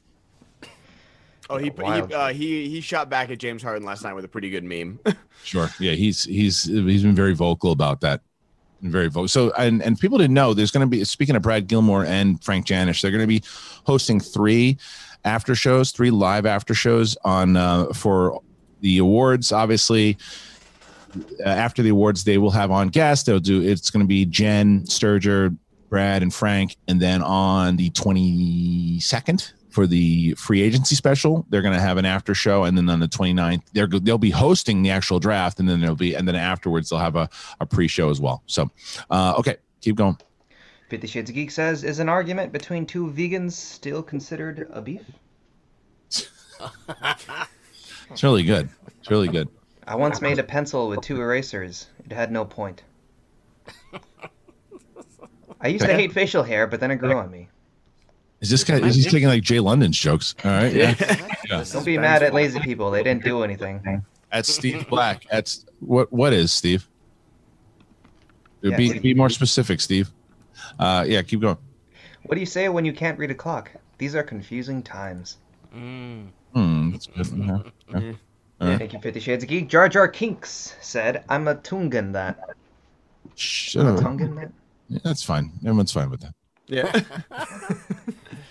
Oh, he he, uh, he he shot back at James Harden last night with a pretty good meme. Sure. Yeah, he's he's he's been very vocal about that. Very vocal. So and and people didn't know there's going to be speaking of Brad Gilmore and Frank Janish, they're going to be hosting three after shows, three live after shows on uh, for the awards. Obviously, uh, after the awards, they will have on guests. They'll do. It's going to be Jen Sturger, Brad, and Frank, and then on the twenty second, for the free agency special. They're going to have an after show, and then on the 29th, they're they'll be hosting the actual draft, and then there'll be and then afterwards they'll have a, a pre show as well. So, uh, okay, keep going. Fifty Shades of Geek says, "Is an argument between two vegans still considered a beef?" It's really good. It's really good. I once made a pencil with two erasers. It had no point. I used to hate facial hair, but then it grew on me. Is this guy? Is he taking like Jay London's jokes? All right. Yeah. yeah. Don't be mad at lazy people. They didn't do anything. That's Steve Black. That's what. What is Steve? Yeah, be Steve. be more specific, Steve. Uh, yeah, keep going. What do you say when you can't read a clock? These are confusing times. Mm. Hmm, that's good. Yeah. Yeah. All right. Thank you, Fifty Shades of Geek. Jar Jar Kinks said, "I'm a Tungan that." Shut I'm a. Tungan that. Yeah, that's fine. Everyone's fine with that. Yeah.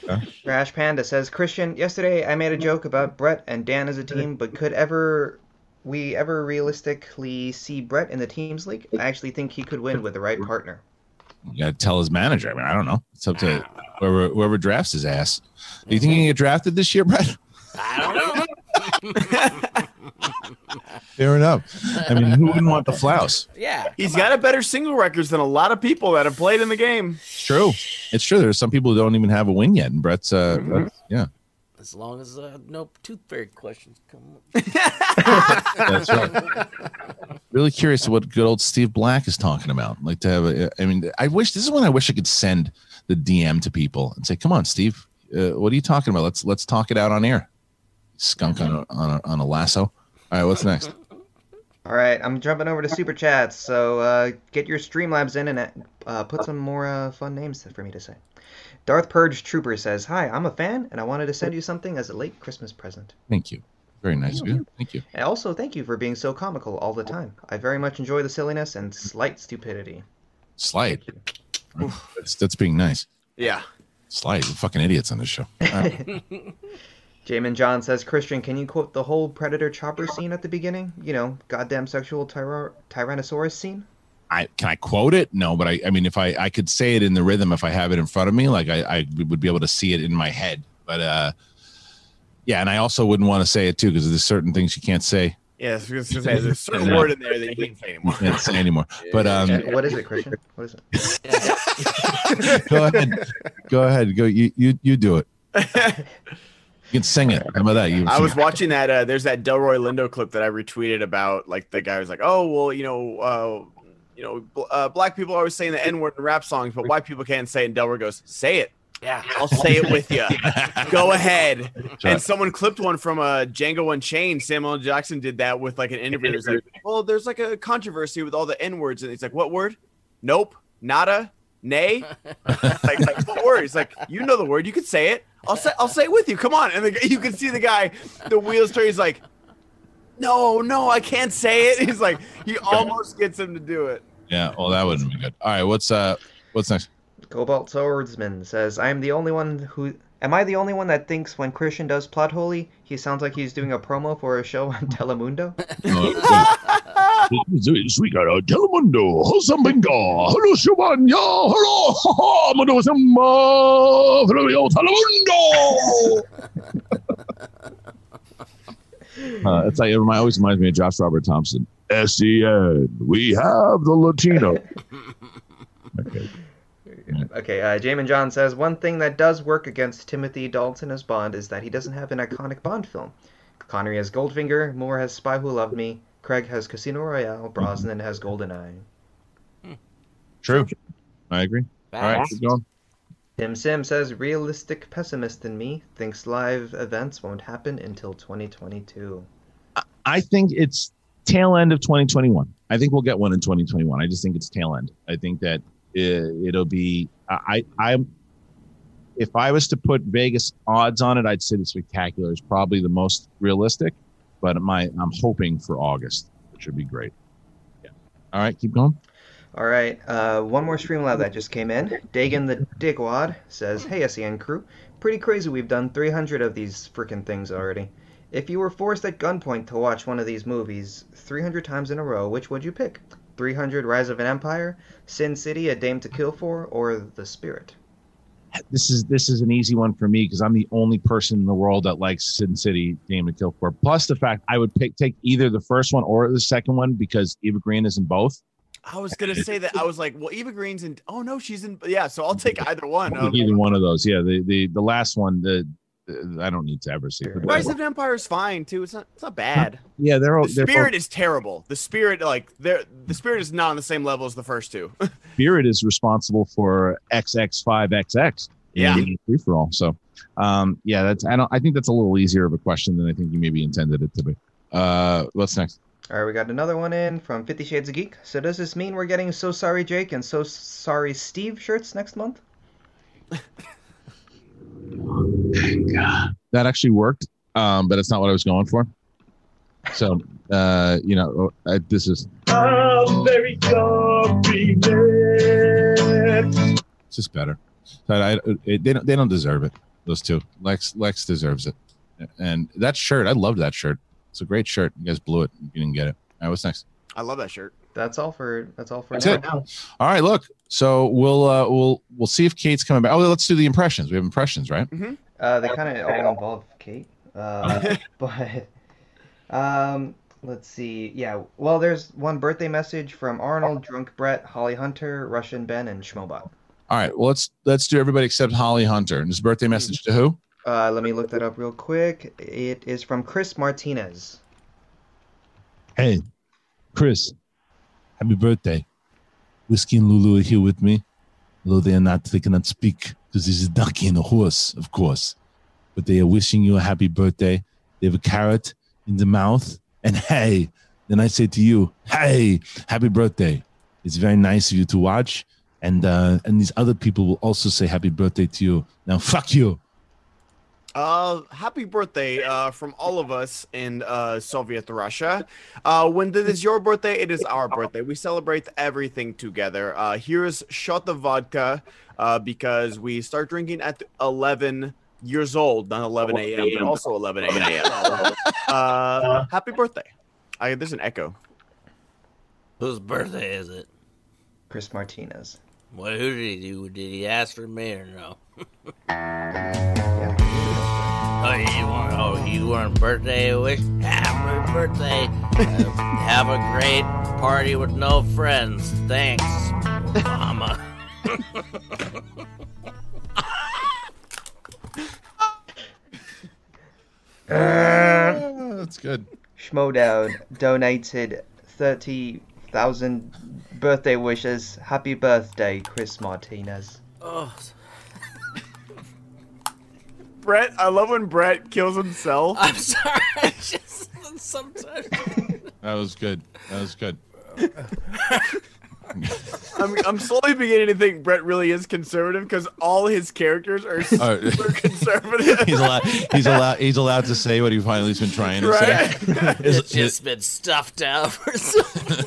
Trash Panda says, Kristian, yesterday I made a joke about Brett and Dan as a team, but could ever we ever realistically see Brett in the teams league? I actually think he could win with the right partner. You gotta tell his manager. I mean, I don't know. It's up to whoever whoever drafts his ass. Do you think he can get drafted this year, Brett? I don't know. Fair enough. I mean, who wouldn't want the flouse? Yeah. He's got a better single records than a lot of people that have played in the game. It's true. It's true. There's some people who don't even have a win yet, and Brett's uh, Brett's- yeah. As long as uh, no tooth fairy questions come up. That's right. Really curious what good old Steve Black is talking about. Like to have a, I mean, I wish this is when I wish I could send the DM to people and say, "Come on, Steve, uh, what are you talking about? Let's let's talk it out on air." Skunk on a, on a, on a lasso. All right, what's next? All right, I'm jumping over to Super Chats, so uh, get your Streamlabs in and uh, put some more uh, fun names for me to say. Darth Purge Trooper says, Hi, I'm a fan, and I wanted to send you something as a late Christmas present. Thank you. Very nice of you. Thank you. And also, thank you for being so comical all the time. I very much enjoy the silliness and slight stupidity. Slight. That's, that's being nice. Yeah. Slight. We're fucking idiots on this show. All right. Jamin John says, Kristian, can you quote the whole Predator chopper scene at the beginning? You know, goddamn sexual tyra- Tyrannosaurus scene? I can I quote it? No, but I I mean if I I could say it in the rhythm if I have it in front of me, like I I would be able to see it in my head. But uh yeah, and I also wouldn't want to say it too because there's certain things you can't say. Yeah, I was gonna say, there's a certain Yeah. word in there that you can't say anymore. You can't say anymore. But um what is it, Kristian? What is it? go ahead. Go ahead. Go you you you do it. You can sing it. How about that? You I was it. watching that. Uh, there's that Delroy Lindo clip that I retweeted about. Like the guy was like, "Oh, well, you know, uh, you know, bl- uh, black people are always saying the N word in rap songs, but white people can't say." it. And Delroy goes, "Say it. Yeah, I'll say it with you. Go ahead." right. And someone clipped one from uh, Django Unchained. Samuel Jackson did that with like an interview. It's like, "Well, there's like a controversy with all the N words," and he's like, "What word? Nope, nada." Nay, like, like what word? He's like, you know the word. You could say it. I'll say, I'll say it with you. Come on. And the, you can see the guy, the wheels turn. He's like, no, no, I can't say it. He's like, he almost gets him to do it. Yeah, well that wouldn't be good. All right, what's uh what's next? Cobalt Swordsman says, I am the only one who. Am I the only one that thinks when Kristian does Plot Holy, he sounds like he's doing a promo for a show on Telemundo? We got a Telemundo, Hosambinga, Hello Shubanya, Hello, Haha, Madosima, Hello Telemundo. Uh, it's like it always reminds me of Josh Robert Thompson. SEN, we have the Latino. Okay. Okay, uh, Jamin John says, One thing that does work against Timothy Dalton as Bond is that he doesn't have an iconic Bond film. Connery has Goldfinger, Moore has Spy Who Loved Me, Craig has Casino Royale, Brosnan has GoldenEye. True. I agree. All right, keep going. Tim Sim says, Realistic pessimist in me thinks live events won't happen until 2022. I think it's tail end of 2021. I think we'll get one in 2021. I just think it's tail end. I think that it, it'll be. I, I'm. If I was to put Vegas odds on it, I'd say the spectacular is probably the most realistic. But my I'm hoping for August, which would be great. Yeah. All right, keep going. All right, uh, one more stream Streamlab that just came in. Dagan the Digwad says, Hey, SEN crew. Pretty crazy we've done 300 of these freaking things already. If you were forced at gunpoint to watch one of these movies 300 times in a row, which would you pick? 300 Rise of an Empire, Sin City, A Dame to Kill For, or The Spirit? this is this is an easy one for me because I'm the only person in the world that likes Sin City Dame to Kill for. Plus the fact I would pick take either the first one or the second one because Eva Green is in both. I was gonna say that. I was like, well, Eva Green's in. Oh no, she's in. Yeah, so I'll take either one. Um, Either one of those, yeah. The the the last one, the, the I don't need to ever see. it. Rise of Empire is fine too. It's not. It's not bad. Yeah, they're all The they're spirit both- is terrible. The spirit, like, there, the spirit is not on the same level as the first two. Spirit is responsible for XX5XX. Yeah. free for all. So, um, yeah, that's I don't I think that's a little easier of a question than I think you maybe intended it to be. Uh, what's next? All right, we got another one in from Fifty Shades of Geek. So does this mean we're getting So Sorry Jake and So Sorry Steve shirts next month? That actually worked, um, but it's not what I was going for. So, uh, you know, I, this is I'm very sorry, it's just better. So I, it, they don't they don't deserve it. Those two, Lex Lex deserves it, and that shirt, I love that shirt. It's a great shirt. You guys blew it. You didn't get it. All right, what's next? I love that shirt. That's all for that's all for That's now. it. All right, look. So we'll uh, we'll we'll see if Kate's coming back. Oh, let's do the impressions. We have impressions, right? Uh, they kind of all involve Kate, uh, but um, let's see. Yeah, well, there's one birthday message from Arnold, Drunk Brett, Holly Hunter, Russian Ben, and Schmobot. All right. Well, let's let's do everybody except Holly Hunter. And his birthday message to who? Uh, let me look that up real quick. It is from Chris Martinez. Hey, Chris, happy birthday. Whiskey and Lulu are here with me. Although they are not, they cannot speak because this is a donkey and a horse, of course. But they are wishing you a happy birthday. They have a carrot in the mouth. And hey, then I say to you, hey, happy birthday. It's very nice of you to watch. And uh, and these other people will also say happy birthday to you. Now, fuck you. Uh, happy birthday uh, from all of us in uh, Soviet Russia. Uh, when it is your birthday, it is our birthday. We celebrate everything together. Uh, here's shot of vodka uh, because we start drinking at 11 years old, not 11 a.m., but also 11 a.m. uh, happy birthday. I, there's an echo. Whose birthday is it? Chris Martinez. What? Who did he do? Did he ask for me or no? Oh, you want? Oh, you want a birthday wish? Happy birthday! Uh, have a great party with no friends. Thanks, Mama. That's good. Schmoedown donated 30,000 birthday wishes. Happy birthday, Chris Martinez. oh, Brett, I love when Brett kills himself. I'm sorry. I just sometimes. That was good. That was good. I'm, I'm slowly beginning to think Brett really is conservative because all his characters are super conservative. he's allowed. He's allowed. He's allowed to say what he finally's been trying to Right. say. It's just been stuffed out for some.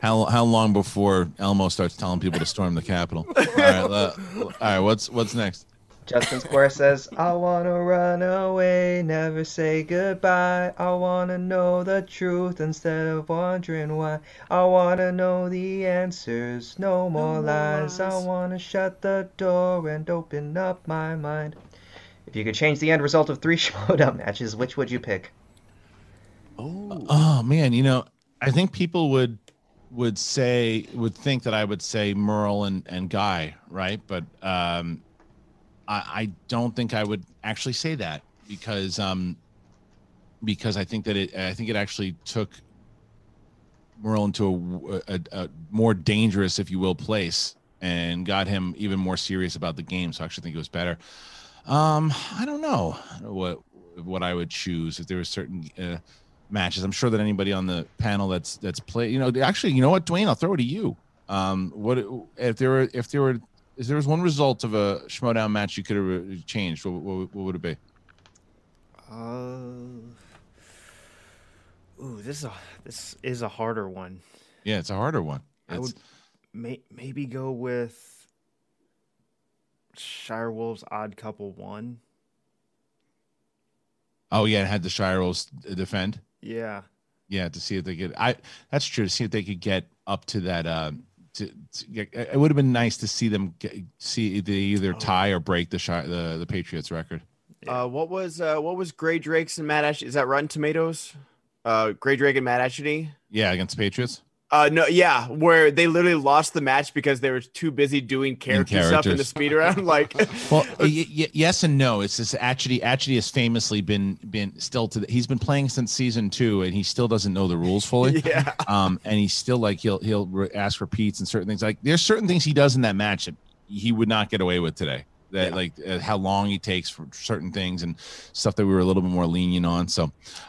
How how long before Elmo starts telling people to storm the Capitol? All right. uh, all right. What's what's next? Justin Square says, I wanna run away, never say goodbye. I wanna know the truth instead of wondering why. I wanna know the answers, no more lies. I wanna shut the door and open up my mind. If you could change the end result of three showdown matches, which would you pick? Oh man, you know, I think people would would say would think that I would say Merle and and Guy, right? But um, I, I don't think I would actually say that because um because I think that it I think it actually took Merle into a, a, a more dangerous, if you will, place and got him even more serious about the game. So I actually think it was better. Um, I don't know what what I would choose if there were certain uh, matches. I'm sure that anybody on the panel that's that's play, you know, actually, you know what, Dwain, I'll throw it to you. Um, what if there were if there were if there was one result of a Schmoedown match you could have changed? What, what, what would it be? Uh, ooh, this is a this is a harder one. Yeah, it's a harder one. I would may, maybe go with Shire Wolves Odd Couple One. Oh yeah, it had the Shire Wolves defend. Yeah, Yeah, to see if they could. I that's true. To see if they could get up to that uh, to, to it would have been nice to see them get, see they either tie or break the shot the the Patriots record. Uh, what was uh, what was Grae Drake's and Matt Ash? Is that Rotten Tomatoes? Uh, Grae Drake and Matt Atchity. Yeah, against the Patriots. Uh, no, yeah, where they literally lost the match because they were too busy doing character stuff in the speed round. Like, Well, y- y- yes and no. It's this actually actually has famously been been still to the, he's been playing since season two and he still doesn't know the rules fully. Yeah. Um, and he's still like he'll he'll re- ask repeats and certain things. Like there's certain things he does in that match that he would not get away with today. That like uh, how long he takes for certain things and stuff that we were a little bit more lenient on. So,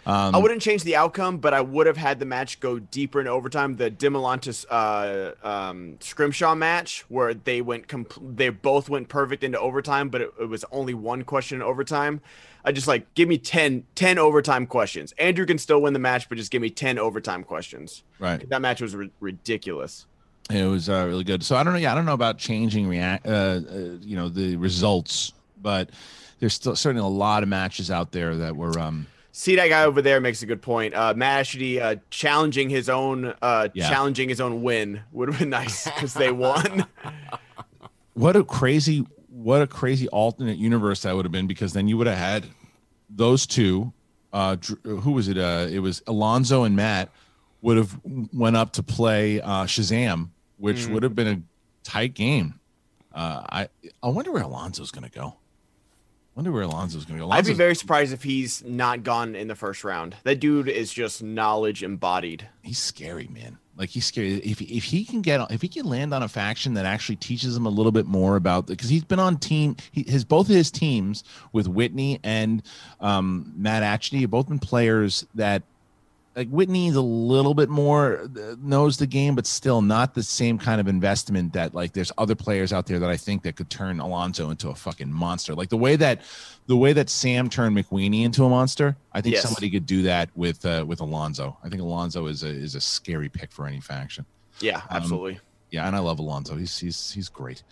um, I wouldn't change the outcome, but I would have had the match go deeper in overtime. The Dimilantis uh, um, Scrimshaw match, where they went, compl- they both went perfect into overtime, but it, it was only one question in overtime. I just like give me 10, 10 overtime questions. Andrew can still win the match, but just give me ten overtime questions. Right. That match was ri- ridiculous. It was uh, really good. So I don't know. Yeah, I don't know about changing react. Uh, uh, you know the results, but there's still certainly a lot of matches out there that were. Um, See that guy over there makes a good point. Uh, Matt Atchity uh, challenging his own, uh, Yeah. challenging his own win would have been nice because they won. what a crazy, what a crazy alternate universe that would have been because then you would have had those two. Uh, who was it? Uh, it was Alonzo and Matt would have went up to play uh, Shazam, which Mm. would have been a tight game. Uh, I I wonder where Alonzo's going to go. wonder where Alonzo's going to go. I'd be very surprised if he's not gone in the first round. That dude is just knowledge embodied. he's scary, man. Like he's scary. If if he can get if he can land on a faction that actually teaches him a little bit more about because he's been on team. He his both of his teams with Whitney and um, Matt Atchity have both been players that like Whitney's a little bit more uh, knows the game, but still not the same kind of investment that like there's other players out there that I think that could turn Alonzo into a fucking monster. Like the way that the way that Sam turned McWeenie into a monster, I think Yes. somebody could do that with uh, with Alonzo. I think Alonzo is a is a scary pick for any faction. Yeah, Um, absolutely. Yeah, and I love Alonzo. He's he's he's great.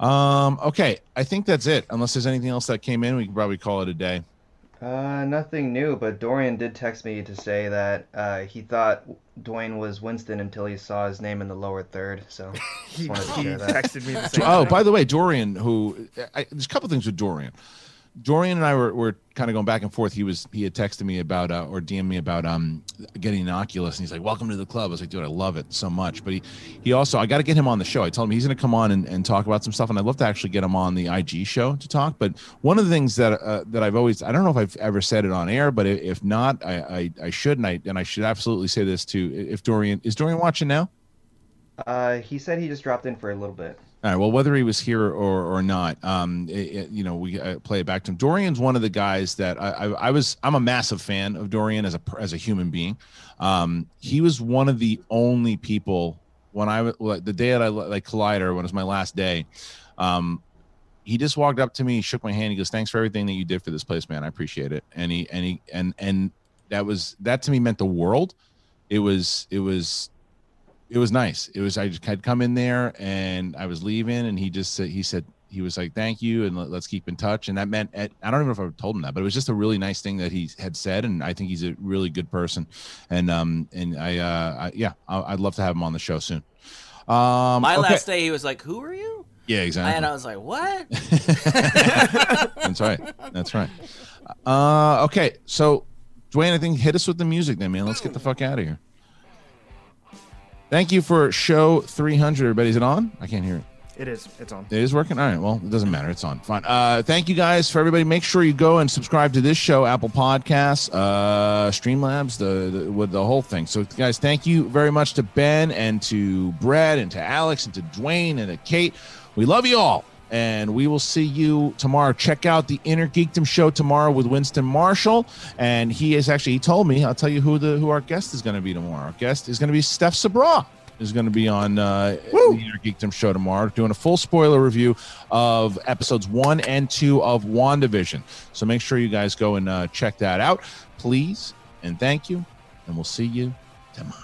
Um, okay, I think that's it. Unless there's anything else that came in, we can probably call it a day. Uh, nothing new, but Dorian did text me to say that uh, he thought Dwain was Winston until he saw his name in the lower third. So just wanted to he texted me the same Oh, thing. by the way, Dorian, who I, there's a couple things with Dorian. Dorian and I were, were kind of going back and forth. He was he had texted me about uh, or DM'd me about um getting an Oculus, and he's like, "Welcome to the club." I was like, "Dude, I love it so much." But he he also I got to get him on the show. I told him he's going to come on and, and talk about some stuff, and I'd love to actually get him on the IG show to talk. But one of the things that uh, that I've always I don't know if I've ever said it on air, but if not, I I, I should, and I and I should absolutely say this too. If Dorian is Dorian watching now. Uh, he said he just dropped in for a little bit. All right. Well, whether he was here or or not, um, it, it- you know, we uh, play it back to him. Dorian's one of the guys that I, I, I was. I'm a massive fan of Dorian as a as a human being. Um, he was one of the only people when I like, the day that I like Collider when it was my last day. Um, he just walked up to me, shook my hand. He goes, "Thanks for everything that you did for this place, man. I appreciate it." And he and he and and that was that to me meant the world. It was it was it was nice. It was I just had come in there and I was leaving, and he just said he said he was like thank you and let, let's keep in touch, and that meant I don't even know if I told him that, but it was just a really nice thing that he had said, and I think he's a really good person, and um and I uh I, yeah I, I'd love to have him on the show soon. Um, My okay. last day, he was like, "Who are you?" Yeah, exactly. And I was like, "What?" That's right. That's right. Uh, okay, so Dwain, I think hit us with the music then, man. Let's get the fuck out of here. Thank you for show 300, everybody. Is it on? I can't hear it. It is. It's on. It is working. All right. Well, it doesn't matter. It's on. Fine. Uh, thank you guys for everybody. Make sure you go and subscribe to this show, Apple Podcasts, uh, Streamlabs, the, the with the whole thing. So, guys, thank you very much to Ben and to Brad and to Alex and to Dwain and to Kate. We love you all, and we will see you tomorrow. Check out the Inner Geekdom show tomorrow with Winston Marshall, and he is actually he told me I'll tell you who the who our guest is going to be tomorrow. Our guest is going to be Steph Sabraw is going to be on uh, the Inner Geekdom show tomorrow, doing a full spoiler review of episodes one and two of WandaVision. So make sure you guys go and uh, check that out, please. And thank you. And we'll see you tomorrow.